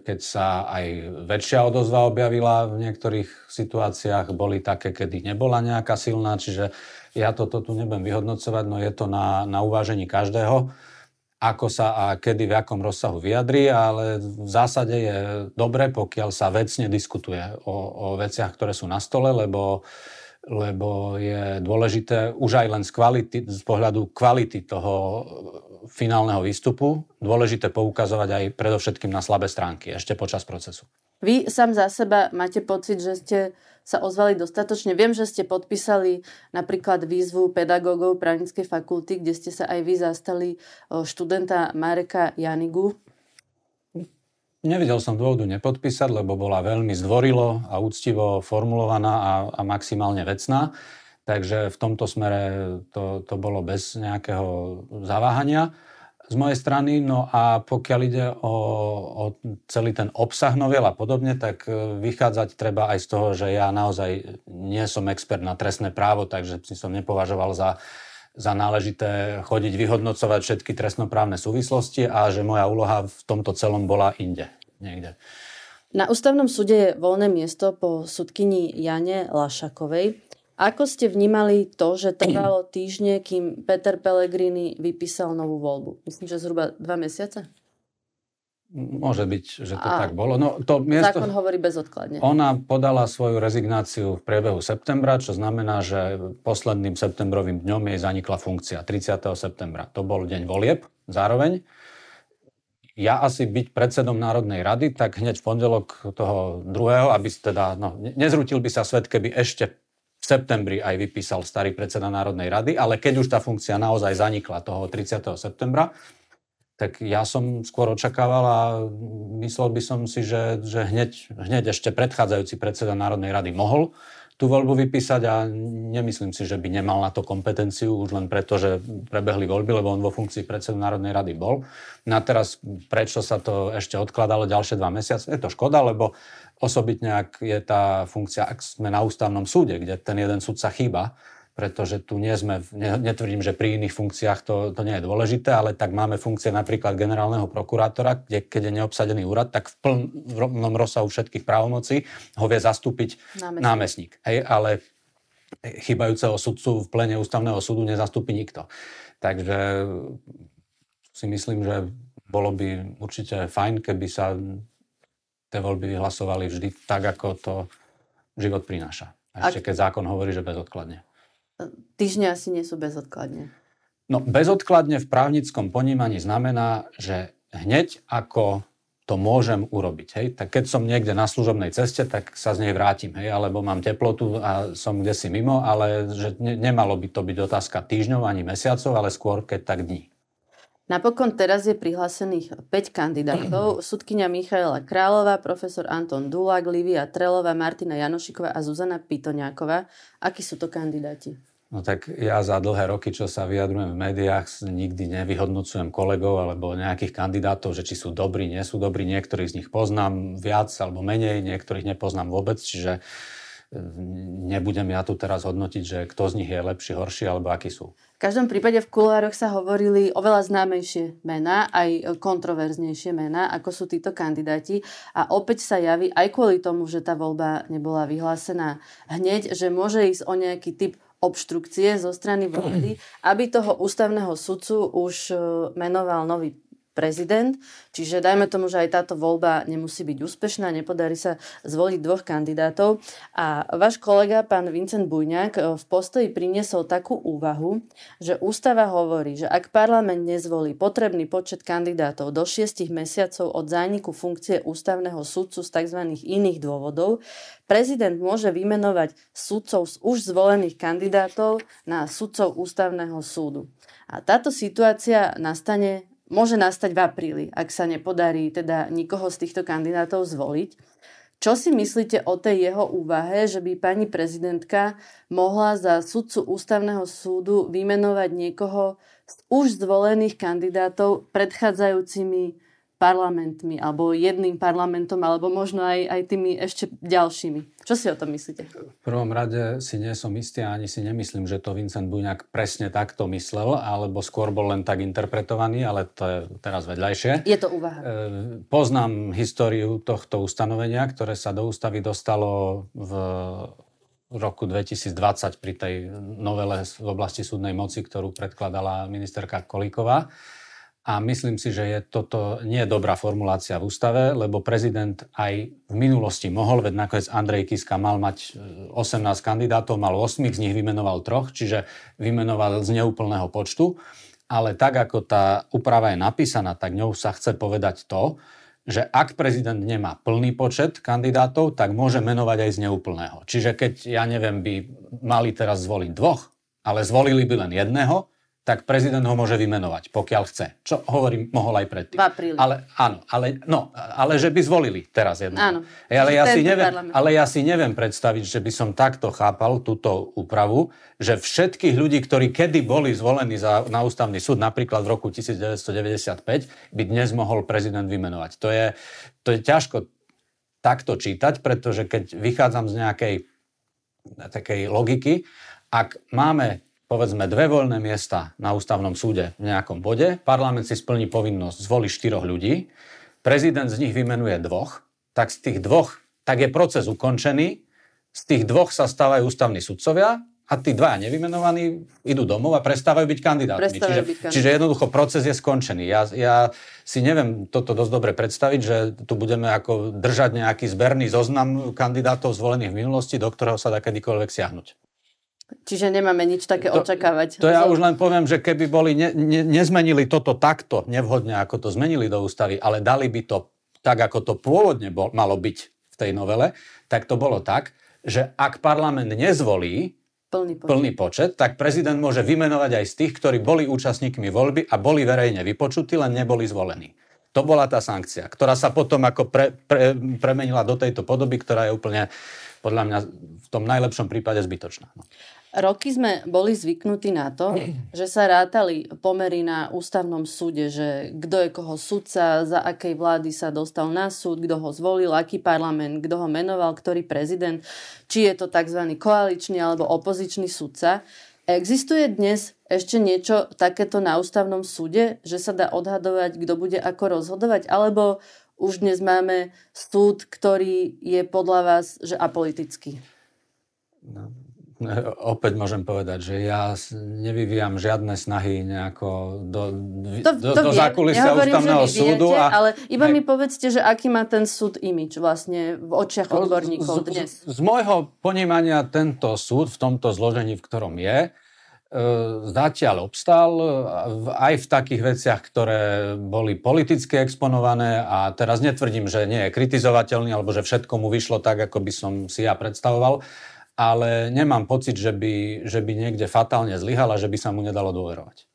keď sa aj väčšia odozva objavila v niektorých situáciách, boli také, kedy nebola nejaká silná, čiže ja toto tu nebudem vyhodnocovať, no je to na, na uvážení každého ako sa a kedy, v akom rozsahu vyjadrí, ale v zásade je dobre, pokiaľ sa vecne diskutuje o, o veciach, ktoré sú na stole, lebo, lebo je dôležité už aj len z, kvality, z pohľadu kvality toho finálneho výstupu, dôležité poukazovať aj predovšetkým na slabé stránky ešte počas procesu. Vy sám za seba máte pocit, že ste sa ozvali dostatočne. Viem, že ste podpísali napríklad výzvu pedagógov právnickej fakulty, kde ste sa aj vy zastali študenta Mareka Janigu. Nevidel som dôvodu nepodpísať, lebo bola veľmi zdvorilo a úctivo formulovaná a, a maximálne vecná. Takže v tomto smere to, to bolo bez nejakého zaváhania z mojej strany. No a pokiaľ ide o, o celý ten obsah novel a podobne, tak e, vychádzať treba aj z toho, že ja naozaj nie som expert na trestné právo, takže si som nepovažoval za, za náležité chodiť vyhodnocovať všetky trestnoprávne súvislosti a že moja úloha v tomto celom bola inde, niekde. Na ústavnom súde je voľné miesto po sudkyni Jane Lašakovej. Ako ste vnímali to, že trvalo týždne, kým Peter Pellegrini vypísal novú voľbu? Myslím, že zhruba dva mesiace? Môže byť, že to A tak bolo. No, to miesto, zákon hovorí bezodkladne. Ona podala svoju rezignáciu v priebehu septembra, čo znamená, že posledným septembrovým dňom jej zanikla funkcia 30. septembra. To bol deň volieb zároveň. Ja asi byť predsedom Národnej rady, tak hneď v pondelok toho druhého, aby teda, no, nezrutil by sa svet, keby ešte septembri aj vypísal starý predseda Národnej rady, ale keď už tá funkcia naozaj zanikla toho 30. septembra, tak ja som skôr očakával a myslel by som si, že, že hneď, hneď ešte predchádzajúci predseda Národnej rady mohol tú voľbu vypísať a nemyslím si, že by nemal na to kompetenciu už len preto, že prebehli voľby, lebo on vo funkcii predsedu Národnej rady bol. No a teraz prečo sa to ešte odkladalo ďalšie dva mesiace? Je to škoda, lebo osobitne ak je tá funkcia, ak sme na ústavnom súde, kde ten jeden sudca chýba, pretože tu nie sme, netvrdím, že pri iných funkciách to, to nie je dôležité, ale tak máme funkcie napríklad generálneho prokurátora, kde keď je neobsadený úrad, tak v plnom rozsahu všetkých právomocí ho vie zastúpiť námestník. námestník hej, ale chýbajúceho sudcu v plene ústavného súdu nezastúpi nikto. Takže si myslím, že bolo by určite fajn, keby sa tie voľby vyhlasovali vždy tak, ako to život prináša. A ešte keď zákon hovorí, že bezodkladne. Týždne asi nie sú bezodkladne. No bezodkladne v právnickom ponímaní znamená, že hneď ako to môžem urobiť. Hej? Tak keď som niekde na služobnej ceste, tak sa z nej vrátim, hej? alebo mám teplotu a som kde si mimo, ale že ne, nemalo by to byť otázka týždňov ani mesiacov, ale skôr keď tak dní. Napokon teraz je prihlásených 5 kandidátov. Sudkynia Michaela Králová, profesor Anton Dulák, Livia Trelová, Martina Janošiková a Zuzana Pitoňáková. Akí sú to kandidáti? No tak ja za dlhé roky, čo sa vyjadrujem v médiách, nikdy nevyhodnocujem kolegov alebo nejakých kandidátov, že či sú dobrí, nie sú dobrí. Niektorých z nich poznám viac alebo menej, niektorých nepoznám vôbec, čiže nebudem ja tu teraz hodnotiť, že kto z nich je lepší, horší alebo akí sú. V každom prípade v kulároch sa hovorili oveľa známejšie mená, aj kontroverznejšie mená, ako sú títo kandidáti. A opäť sa javí, aj kvôli tomu, že tá voľba nebola vyhlásená hneď, že môže ísť o nejaký typ obštrukcie zo strany vlády, aby toho ústavného sudcu už e, menoval nový prezident. Čiže dajme tomu, že aj táto voľba nemusí byť úspešná, nepodarí sa zvoliť dvoch kandidátov. A váš kolega, pán Vincent Bujňák, v postoji priniesol takú úvahu, že ústava hovorí, že ak parlament nezvolí potrebný počet kandidátov do šiestich mesiacov od zániku funkcie ústavného sudcu z tzv. iných dôvodov, prezident môže vymenovať sudcov z už zvolených kandidátov na sudcov ústavného súdu. A táto situácia nastane môže nastať v apríli, ak sa nepodarí teda nikoho z týchto kandidátov zvoliť. Čo si myslíte o tej jeho úvahe, že by pani prezidentka mohla za sudcu ústavného súdu vymenovať niekoho z už zvolených kandidátov predchádzajúcimi parlamentmi, alebo jedným parlamentom, alebo možno aj, aj tými ešte ďalšími. Čo si o tom myslíte? V prvom rade si nie som istý a ani si nemyslím, že to Vincent Buňák presne takto myslel, alebo skôr bol len tak interpretovaný, ale to je teraz vedľajšie. Je to úvaha. E, poznám históriu tohto ustanovenia, ktoré sa do ústavy dostalo v roku 2020 pri tej novele v oblasti súdnej moci, ktorú predkladala ministerka Kolíková. A myslím si, že je toto nie dobrá formulácia v ústave, lebo prezident aj v minulosti mohol, veď nakoniec Andrej Kiska mal mať 18 e, kandidátov, mal 8, z nich vymenoval troch, čiže vymenoval z neúplného počtu. Ale tak, ako tá úprava je napísaná, tak ňou sa chce povedať to, že ak prezident nemá plný počet kandidátov, tak môže menovať aj z neúplného. Čiže keď, ja neviem, by mali teraz zvoliť dvoch, ale zvolili by len jedného, tak prezident ho môže vymenovať, pokiaľ chce. Čo hovorím, mohol aj predtým. V apríli. Ale, áno, ale, no, ale že by zvolili teraz jedno. Áno. Ale ja, si neviem, ale ja si neviem predstaviť, že by som takto chápal túto úpravu, že všetkých ľudí, ktorí kedy boli zvolení za, na ústavný súd, napríklad v roku 1995, by dnes mohol prezident vymenovať. To je, to je ťažko takto čítať, pretože keď vychádzam z nejakej takej logiky, ak máme povedzme dve voľné miesta na ústavnom súde v nejakom bode, parlament si splní povinnosť zvoliť štyroch ľudí, prezident z nich vymenuje dvoch, tak z tých dvoch, tak je proces ukončený, z tých dvoch sa stávajú ústavní sudcovia a tí dvaja nevymenovaní idú domov a prestávajú byť kandidátmi. Čiže, byť kandidát. čiže jednoducho proces je skončený. Ja, ja si neviem toto dosť dobre predstaviť, že tu budeme ako držať nejaký zberný zoznam kandidátov zvolených v minulosti, do ktorého sa dá kedykoľvek siahnuť. Čiže nemáme nič také to, očakávať. To ja už len poviem, že keby boli, ne, ne, nezmenili toto takto, nevhodne ako to zmenili do ústavy, ale dali by to tak, ako to pôvodne bol, malo byť v tej novele, tak to bolo tak, že ak parlament nezvolí plný počet. plný počet, tak prezident môže vymenovať aj z tých, ktorí boli účastníkmi voľby a boli verejne vypočutí, len neboli zvolení. To bola tá sankcia, ktorá sa potom ako pre, pre, premenila do tejto podoby, ktorá je úplne podľa mňa v tom najlepšom prípade zbytočná. No. Roky sme boli zvyknutí na to, že sa rátali pomery na ústavnom súde, že kto je koho sudca, za akej vlády sa dostal na súd, kto ho zvolil, aký parlament, kto ho menoval, ktorý prezident, či je to tzv. koaličný alebo opozičný sudca. Existuje dnes ešte niečo takéto na ústavnom súde, že sa dá odhadovať, kto bude ako rozhodovať, alebo už dnes máme súd, ktorý je podľa vás že apolitický? No, Opäť môžem povedať, že ja nevyvíjam žiadne snahy nejako do, to, do, to do zákulisia ústavného súdu. A, ale iba aj, mi povedzte, že aký má ten súd imič vlastne v očiach odborníkov z, dnes. Z, z môjho ponímania tento súd v tomto zložení, v ktorom je, e, zatiaľ obstal aj v takých veciach, ktoré boli politicky exponované a teraz netvrdím, že nie je kritizovateľný alebo že všetko mu vyšlo tak, ako by som si ja predstavoval ale nemám pocit, že by, že by niekde fatálne zlyhal a že by sa mu nedalo dôverovať.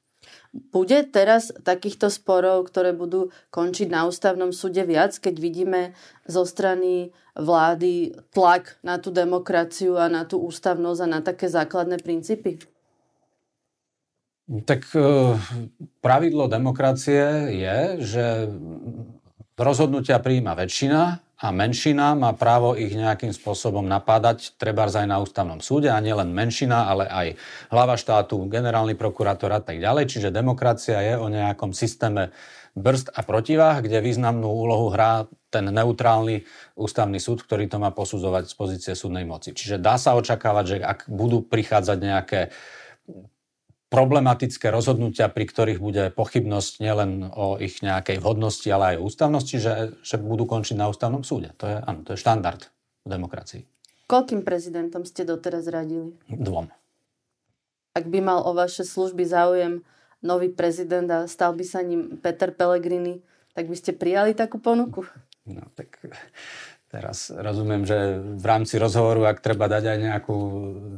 Bude teraz takýchto sporov, ktoré budú končiť na ústavnom súde viac, keď vidíme zo strany vlády tlak na tú demokraciu a na tú ústavnosť a na také základné princípy? Tak e, pravidlo demokracie je, že rozhodnutia prijíma väčšina a menšina má právo ich nejakým spôsobom napádať, treba aj na ústavnom súde a nielen menšina, ale aj hlava štátu, generálny prokurátor a tak ďalej. Čiže demokracia je o nejakom systéme brzd a protivách, kde významnú úlohu hrá ten neutrálny ústavný súd, ktorý to má posudzovať z pozície súdnej moci. Čiže dá sa očakávať, že ak budú prichádzať nejaké problematické rozhodnutia, pri ktorých bude pochybnosť nielen o ich nejakej vhodnosti, ale aj o ústavnosti, že, že budú končiť na ústavnom súde. To je, áno, to je štandard v demokracii. Koľkým prezidentom ste doteraz radili? Dvom. Ak by mal o vaše služby záujem nový prezident a stal by sa ním Peter Pellegrini, tak by ste prijali takú ponuku? No, tak teraz rozumiem, že v rámci rozhovoru, ak treba dať aj nejakú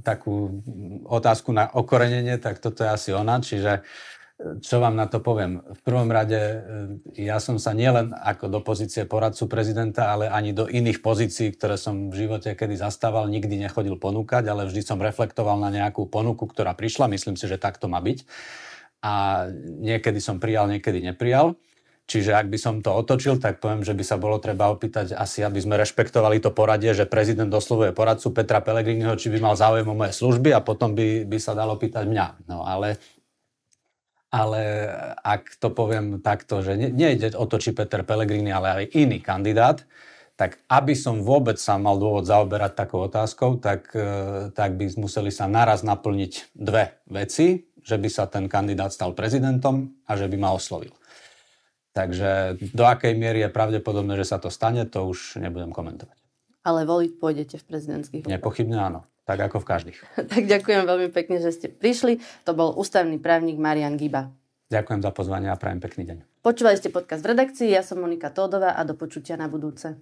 takú otázku na okorenenie, tak toto je asi ona. Čiže čo vám na to poviem? V prvom rade ja som sa nielen ako do pozície poradcu prezidenta, ale ani do iných pozícií, ktoré som v živote kedy zastával, nikdy nechodil ponúkať, ale vždy som reflektoval na nejakú ponuku, ktorá prišla. Myslím si, že tak to má byť. A niekedy som prijal, niekedy neprijal. Čiže ak by som to otočil, tak poviem, že by sa bolo treba opýtať asi, aby sme rešpektovali to poradie, že prezident doslovuje poradcu Petra Pellegriniho, či by mal záujem o moje služby a potom by, by sa dalo pýtať mňa. No ale, ale ak to poviem takto, že ne, nejde o to, či Peter Pellegrini, ale aj iný kandidát, tak aby som vôbec sa mal dôvod zaoberať takou otázkou, tak, e, tak by museli sa naraz naplniť dve veci, že by sa ten kandidát stal prezidentom a že by ma oslovil. Takže do akej miery je pravdepodobné, že sa to stane, to už nebudem komentovať. Ale voliť pôjdete v prezidentských voľbách? Nepochybne áno, tak ako v každých. tak ďakujem veľmi pekne, že ste prišli. To bol ústavný právnik Marian Giba. Ďakujem za pozvanie a prajem pekný deň. Počúvali ste podcast v redakcii, ja som Monika Tódová a do počutia na budúce.